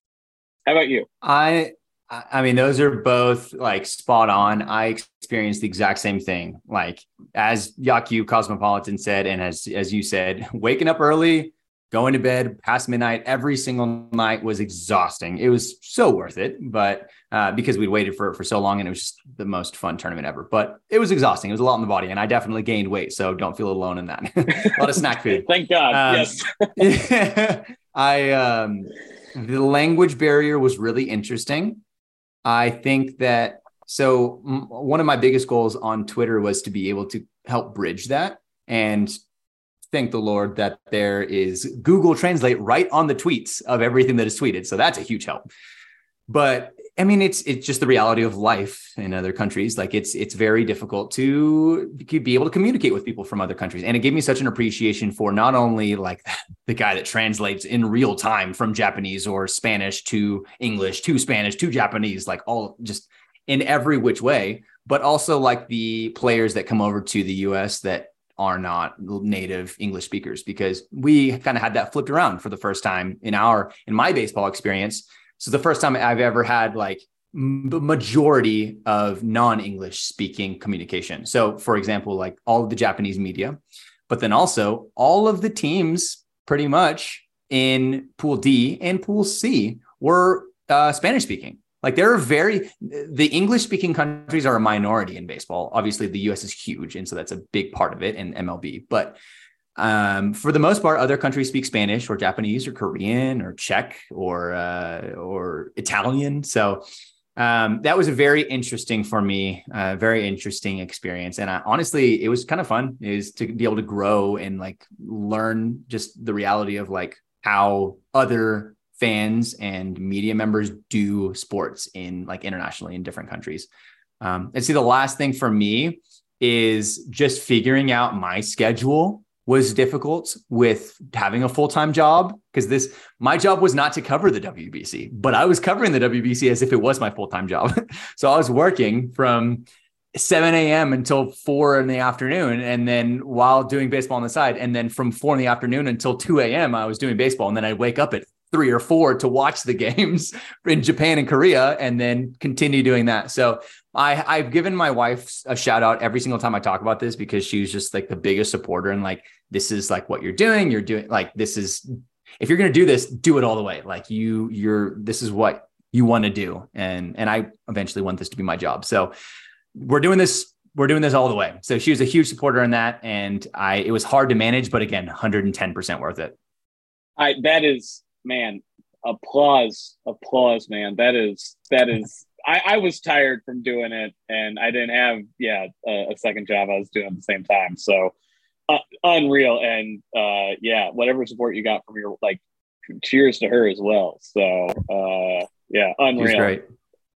How about you? I I mean, those are both like spot on. I experienced the exact same thing. Like as Yakyu Cosmopolitan said, and as as you said, waking up early, going to bed past midnight every single night was exhausting. It was so worth it, but uh, because we'd waited for it for so long, and it was just the most fun tournament ever. But it was exhausting. It was a lot in the body, and I definitely gained weight. So don't feel alone in that. a lot of snack food. Thank God. Um, yes. I um the language barrier was really interesting. I think that so m- one of my biggest goals on Twitter was to be able to help bridge that and thank the Lord that there is Google Translate right on the tweets of everything that is tweeted. So that's a huge help. But I mean, it's it's just the reality of life in other countries. Like it's it's very difficult to be able to communicate with people from other countries, and it gave me such an appreciation for not only like the guy that translates in real time from Japanese or Spanish to English to Spanish to Japanese, like all just in every which way, but also like the players that come over to the U.S. that are not native English speakers, because we kind of had that flipped around for the first time in our in my baseball experience so the first time I've ever had like the majority of non-English speaking communication. So for example, like all of the Japanese media, but then also all of the teams pretty much in pool D and pool C were uh, Spanish speaking. Like there are very the English speaking countries are a minority in baseball. Obviously, the US is huge, and so that's a big part of it in MLB. But um, for the most part, other countries speak Spanish or Japanese or Korean or Czech or uh, or Italian. So um, that was a very interesting for me, uh, very interesting experience. And I, honestly, it was kind of fun is to be able to grow and like learn just the reality of like how other fans and media members do sports in like internationally in different countries. Um, and see, the last thing for me is just figuring out my schedule was difficult with having a full-time job because this my job was not to cover the WBC, but I was covering the WBC as if it was my full-time job. so I was working from 7 a.m. until four in the afternoon. And then while doing baseball on the side, and then from four in the afternoon until 2 a.m., I was doing baseball. And then I'd wake up at three or four to watch the games in Japan and Korea and then continue doing that. So I, I've given my wife a shout out every single time I talk about this because she's just like the biggest supporter and like this is like what you're doing. You're doing like this is if you're gonna do this, do it all the way. Like you, you're this is what you want to do. And and I eventually want this to be my job. So we're doing this we're doing this all the way. So she was a huge supporter in that. And I it was hard to manage, but again, 110% worth it. I that is man, applause, applause, man. That is that is I, I was tired from doing it and I didn't have yeah a, a second job I was doing at the same time. So uh, unreal and uh, yeah, whatever support you got from your like cheers to her as well. So uh, yeah, unreal.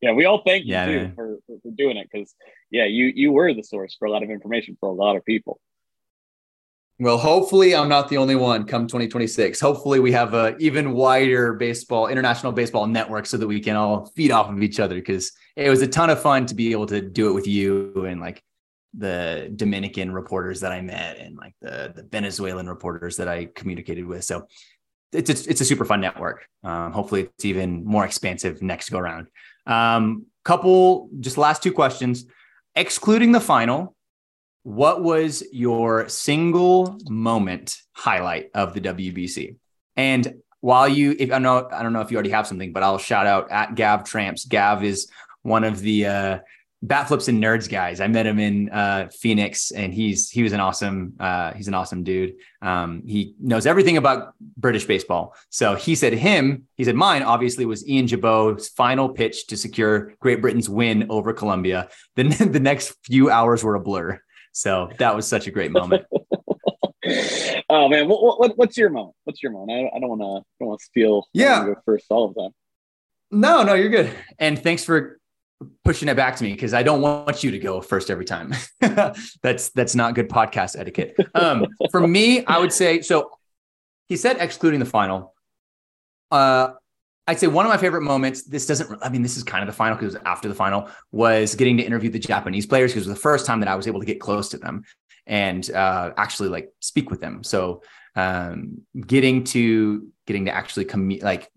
Yeah, we all thank you too for, for, for doing it because yeah, you you were the source for a lot of information for a lot of people. Well, hopefully, I'm not the only one come 2026. Hopefully, we have a even wider baseball, international baseball network so that we can all feed off of each other because it was a ton of fun to be able to do it with you and like the Dominican reporters that I met and like the, the Venezuelan reporters that I communicated with. So it's a, it's a super fun network. Um, hopefully, it's even more expansive next go around. Um, couple, just last two questions. Excluding the final, what was your single moment highlight of the WBC? And while you, if I know, I don't know if you already have something, but I'll shout out at Gav Tramps. Gav is one of the uh, bat flips and nerds guys. I met him in uh, Phoenix, and he's he was an awesome uh, he's an awesome dude. Um, he knows everything about British baseball. So he said him. He said mine obviously was Ian Gibaut's final pitch to secure Great Britain's win over Colombia. Then the next few hours were a blur. So that was such a great moment. oh man, what, what, what's your moment? What's your moment? I, I don't want to don't want to steal. Yeah, go first all of them. No, no, you're good. And thanks for pushing it back to me because I don't want you to go first every time. that's that's not good podcast etiquette. Um, for me, I would say so. He said excluding the final. Uh, I'd say one of my favorite moments. This doesn't. I mean, this is kind of the final because after the final was getting to interview the Japanese players because it was the first time that I was able to get close to them and uh, actually like speak with them. So um, getting to getting to actually come like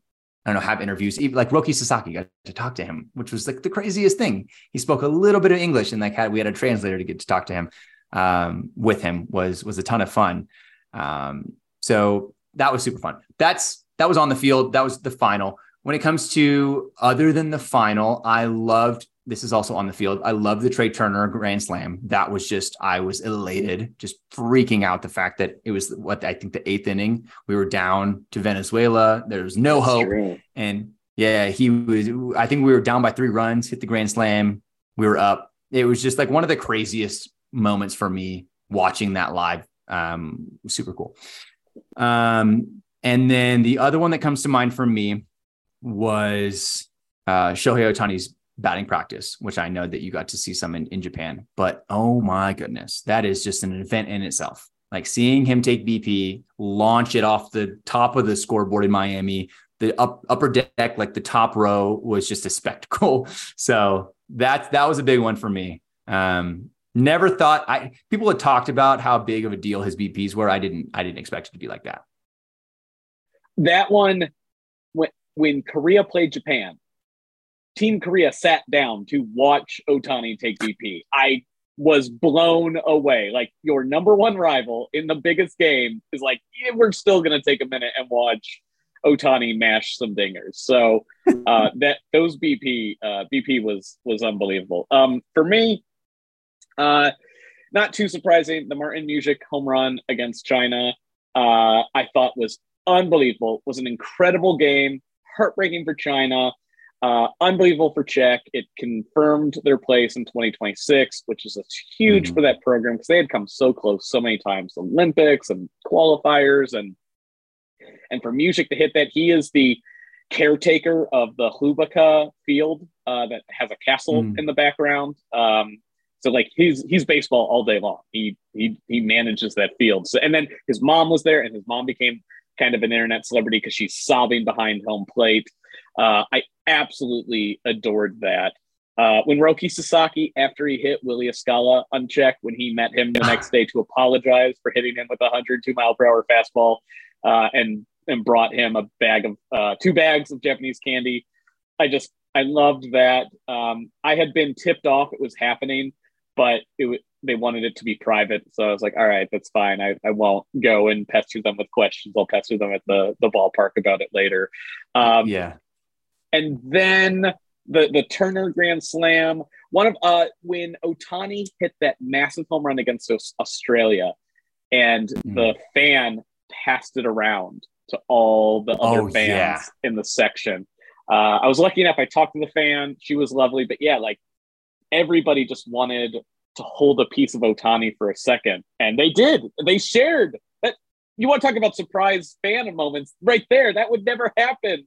I don't know have interviews. Even like Roki Sasaki got to talk to him, which was like the craziest thing. He spoke a little bit of English and like had we had a translator to get to talk to him um, with him was was a ton of fun. Um, so that was super fun. That's that was on the field. That was the final. When it comes to other than the final, I loved this is also on the field. I love the Trea Turner Grand Slam. That was just, I was elated, just freaking out the fact that it was what I think the eighth inning. We were down to Venezuela. There was no hope. And yeah, he was, I think we were down by three runs, hit the Grand Slam. We were up. It was just like one of the craziest moments for me watching that live. Um, super cool. Um, and then the other one that comes to mind for me was uh, Shohei Ohtani's batting practice, which I know that you got to see some in, in Japan. But oh my goodness, that is just an event in itself. Like seeing him take BP, launch it off the top of the scoreboard in Miami, the up, upper deck, like the top row was just a spectacle. So that that was a big one for me. Um, never thought I people had talked about how big of a deal his BPs were. I didn't I didn't expect it to be like that that one when when Korea played Japan, Team Korea sat down to watch Ohtani take BP. I was blown away. Like your number one rival in the biggest game is like, yeah, we're still gonna take a minute and watch Ohtani mash some dingers. So uh, that those BP uh, BP was was unbelievable. Um, for me, uh, not too surprising. The Martin Mužík home run against China, uh, I thought was unbelievable. Was an incredible game, heartbreaking for China. Uh, unbelievable for Czech. It confirmed their place in 2026, which is huge mm-hmm. for that program because they had come so close so many times, Olympics and qualifiers, and and for Mužík to hit that, he is the caretaker of the Hluboká field uh, that has a castle mm. in the background. Um, so like he's he's baseball all day long. He he he manages that field. So and then his mom was there, and his mom became kind of an internet celebrity because she's sobbing behind home plate. Uh, I absolutely adored that. Uh, when Roki Sasaki, after he hit Willi Escala unchecked, when he met him the next day to apologize for hitting him with a 102 mile per hour fastball uh, and and brought him a bag of uh, two bags of Japanese candy. I just I loved that. Um, I had been tipped off it was happening, but it they wanted it to be private, so I was like, all right, that's fine. I, I won't go and pester them with questions. I'll pester them at the the ballpark about it later. Um, yeah, and then the the Turner Grand Slam. One of uh when Ohtani hit that massive home run against Australia, and mm. the fan passed it around to all the other oh, fans yeah. in the section. Uh, I was lucky enough. I talked to the fan. She was lovely, but yeah, like everybody just wanted to hold a piece of Ohtani for a second, and they did. They shared that. You want to talk about surprise fan moments right there? That would never happen.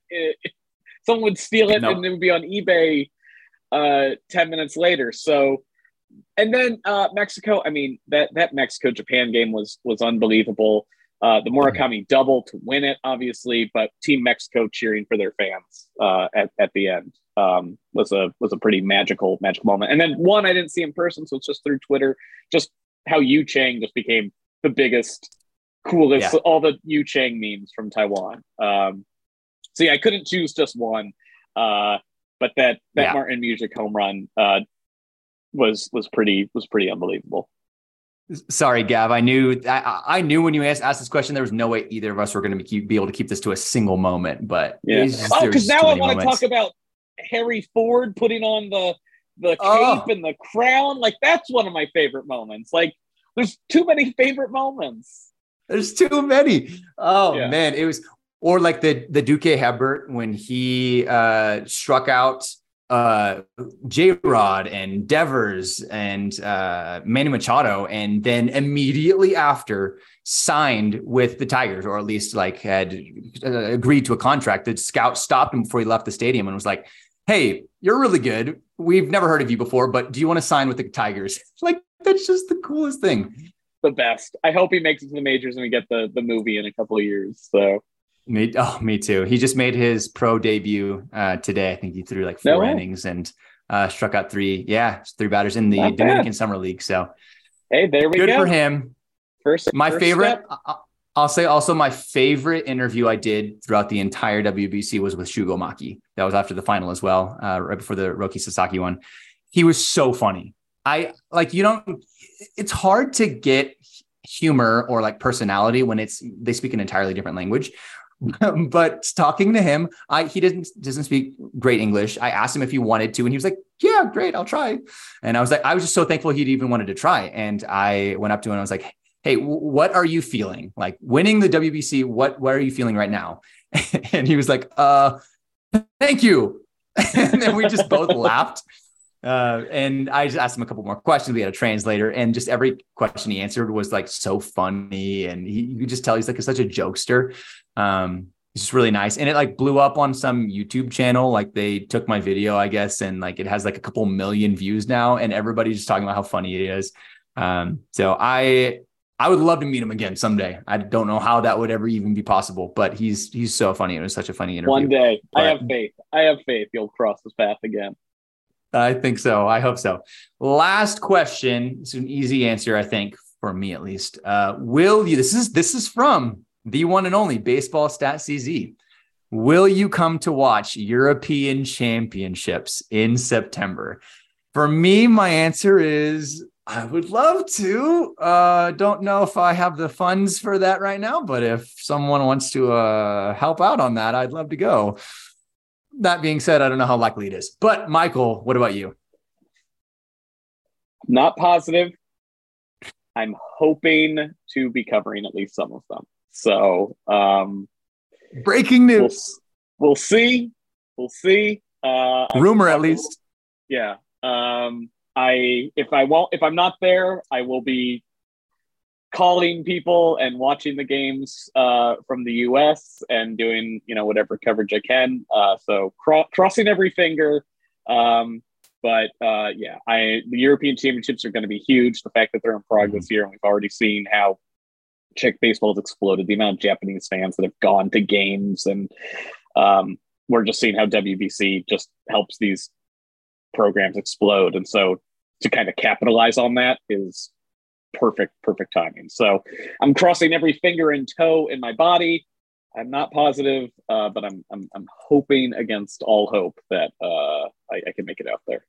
Someone would steal it nope. and it would be on eBay uh, 10 minutes later. So, and then uh, Mexico, I mean, that, that Mexico Japan game was, was unbelievable. Uh, the Murakami double to win it, obviously, but Team Mexico cheering for their fans uh, at, at the end um, was a was a pretty magical magical moment. And then one I didn't see in person, so it's just through Twitter. Just how Yu Chang just became the biggest, coolest. Yeah. All the Yu Chang memes from Taiwan. Um, yeah, I couldn't choose just one. Uh, but that that yeah. Martin Mužík home run uh, was was pretty was pretty unbelievable. Sorry, Gav. I knew I, I knew when you asked, asked this question, there was no way either of us were going to be, be able to keep this to a single moment. But yeah. Just, oh, because now I want to talk about Harry Ford putting on the the cape oh. and the crown. Like that's one of my favorite moments. Like there's too many favorite moments. There's too many. Oh yeah. man, it was or like the the Duque Hebbert when he uh, struck out uh, J Rod and Devers and uh, Manny Machado, and then immediately after signed with the Tigers, or at least like had uh, agreed to a contract. The scout stopped him before he left the stadium and was like, "Hey, you're really good. We've never heard of you before, but do you want to sign with the Tigers?" Like that's just the coolest thing. The best. I hope he makes it to the majors and we get the the movie in a couple of years. So me, oh, me too. He just made his pro debut uh, today. I think he threw like four no innings and uh, struck out three. Yeah, three batters in the Not Dominican bad. Summer League. So, hey, there we good go. Good for him. First, my first favorite. I'll say also my favorite interview I did throughout the entire WBC was with Shugo Maki. That was after the final as well, uh, right before the Roki Sasaki one. He was so funny. I like you don't. It's hard to get humor or like personality when it's they speak an entirely different language but talking to him, I he didn't doesn't speak great English. I asked him if he wanted to, and he was like, "Yeah, great, I'll try." And I was like, I was just so thankful he'd even wanted to try. And I went up to him and I was like, "Hey, what are you feeling? Like winning the WBC? What what are you feeling right now?" and he was like, "Uh, thank you." and then we just both laughed. Uh, and I just asked him a couple more questions. We had a translator, and just every question he answered was like so funny, and he, you could just tell he's like such a jokester. Um, it's just really nice, and it like blew up on some YouTube channel. Like they took my video, I guess, and like it has like a couple million views now, and everybody's just talking about how funny it is. Um, so I I would love to meet him again someday. I don't know how that would ever even be possible, but he's he's so funny. It was such a funny interview. One day, but, I have faith. I have faith you'll cross this path again. I think so. I hope so. Last question. It's an easy answer, I think, for me at least. Uh, will you? This is this is from the one and only Baseball Stat CZ. Will you come to watch European Championships in September? For me, my answer is I would love to. Uh, don't know if I have the funds for that right now, but if someone wants to uh, help out on that, I'd love to go. That being said, I don't know how likely it is. But Michael, what about you? Not positive. I'm hoping to be covering at least some of them. So, um, breaking news. We'll, we'll see. We'll see. Uh, Rumor, at least. Yeah. Um, I if I won't if I'm not there, I will be calling people and watching the games uh, from the U.S. and doing you know whatever coverage I can. Uh, so cro- crossing every finger. Um, but uh, yeah, I the European Championships are going to be huge. The fact that they're in Prague this year, and we've already seen how Czech baseball has exploded. The amount of Japanese fans that have gone to games, and um, we're just seeing how WBC just helps these programs explode. And so to kind of capitalize on that is perfect, perfect timing. So I'm crossing every finger and toe in my body. I'm not positive, uh, but I'm, I'm, I'm hoping against all hope that uh, I, I can make it out there.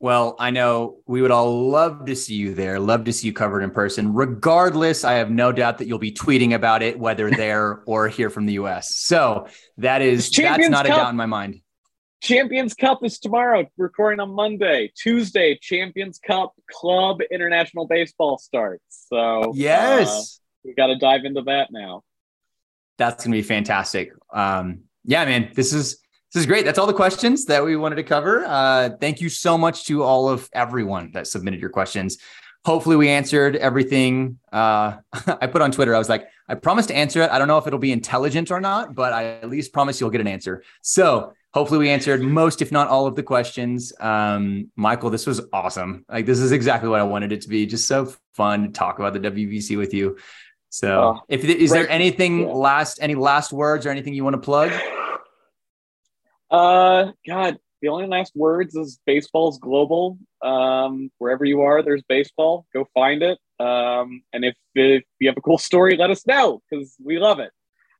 Well, I know we would all love to see you there, love to see you covered in person. Regardless, I have no doubt that you'll be tweeting about it, whether there or here from the US. So that is that's not Cup. a doubt in my mind. Champions Cup is tomorrow. Recording on Monday. Tuesday, Champions Cup Club International Baseball starts. So yes, uh, we got to dive into that now. That's gonna be fantastic. Um, yeah, man, this is this is great. That's all the questions that we wanted to cover. Uh, thank you so much to all of everyone that submitted your questions. Hopefully, we answered everything. Uh, I put on Twitter. I was like, I promise to answer it. I don't know if it'll be intelligent or not, but I at least promise you'll get an answer. So hopefully we answered most if not all of the questions. Um, michael this was awesome. Like this is exactly what i wanted it to be. Just so fun to talk about the wbc with you. So uh, if is right. there anything yeah. last any last words or anything you want to plug? Uh god the only last words is baseball's global. Um, wherever you are there's baseball. Go find it. Um, and if, if you have a cool story let us know because we love it.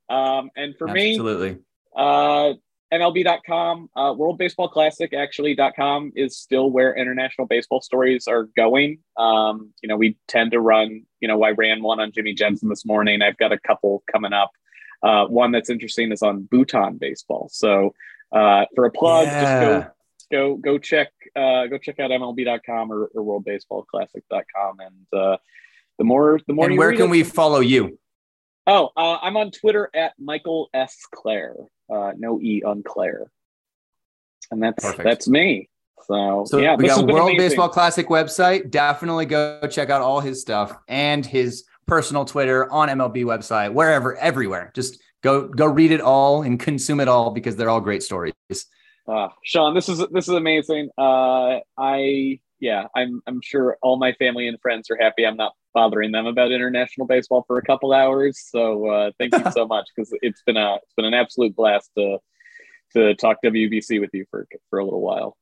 Um, and for absolutely. me absolutely. uh, MLB.com, uh, World Baseball Classic actually.com is still where international baseball stories are going. Um, you know, we tend to run, you know, I ran one on Jimmy Jensen this morning. I've got a couple coming up. Uh, one that's interesting is on Bhutan baseball. So uh, for a plug, yeah. just go go go check uh, go check out MLB.com or, or WorldBaseballClassic.com. And uh, the more the more. And where can it, we follow you? Oh, uh, I'm on Twitter at Michael S. Clair uh, no E on Clair. And that's Perfect. that's me. So, so yeah, we got World amazing. Baseball Classic website. Definitely go check out all his stuff and his personal Twitter on MLB website, wherever, everywhere. Just go go read it all and consume it all because they're all great stories. Uh, Shawn, this is this is amazing. Uh, I yeah, I'm I'm sure all my family and friends are happy. I'm not bothering them about international baseball for a couple hours. So uh, thank you so much because it's been a it's been an absolute blast to to talk WBC with you for for a little while.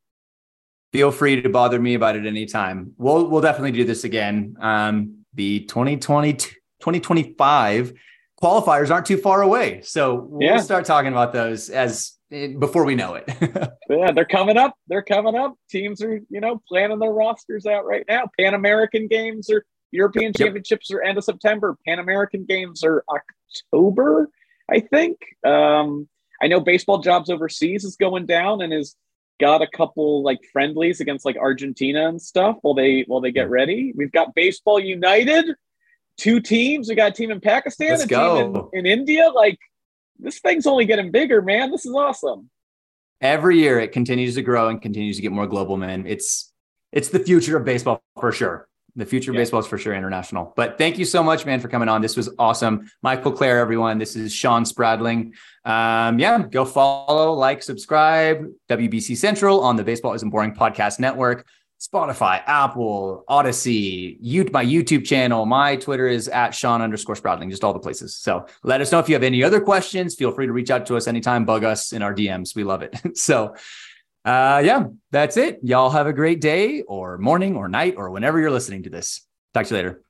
Feel free to bother me about it anytime. We'll we'll definitely do this again. Um, the 2020 2025 qualifiers aren't too far away, so we'll yeah. start talking about those as before we know it. yeah, they're coming up. They're coming up. Teams are, you know, planning their rosters out right now. Pan American games or European Championships yep. are end of September. Pan American games are October, I think. Um, I know baseball jobs overseas is going down and is got a couple like friendlies against like Argentina and stuff while they while they get ready. We've got Baseball United, two teams. We got a team in Pakistan, Let's a go. team in, in India. Like this thing's only getting bigger, man. This is awesome. Every year it continues to grow and continues to get more global, man. It's it's the future of baseball for sure. The future of yeah. baseball is for sure international. But thank you so much, man, for coming on. This was awesome. Michael Clair, everyone. This is Shawn Spradling. Um, yeah, go follow, like, subscribe, WBC Central on the Baseball Isn't Boring Podcast Network. Spotify, Apple, Audacy, you, my YouTube channel. My Twitter is at Shawn underscore Spradling, just all the places. So let us know if you have any other questions. Feel free to reach out to us anytime, bug us in our DMs. We love it. so, uh, yeah, that's it. Y'all have a great day or morning or night or whenever you're listening to this. Talk to you later.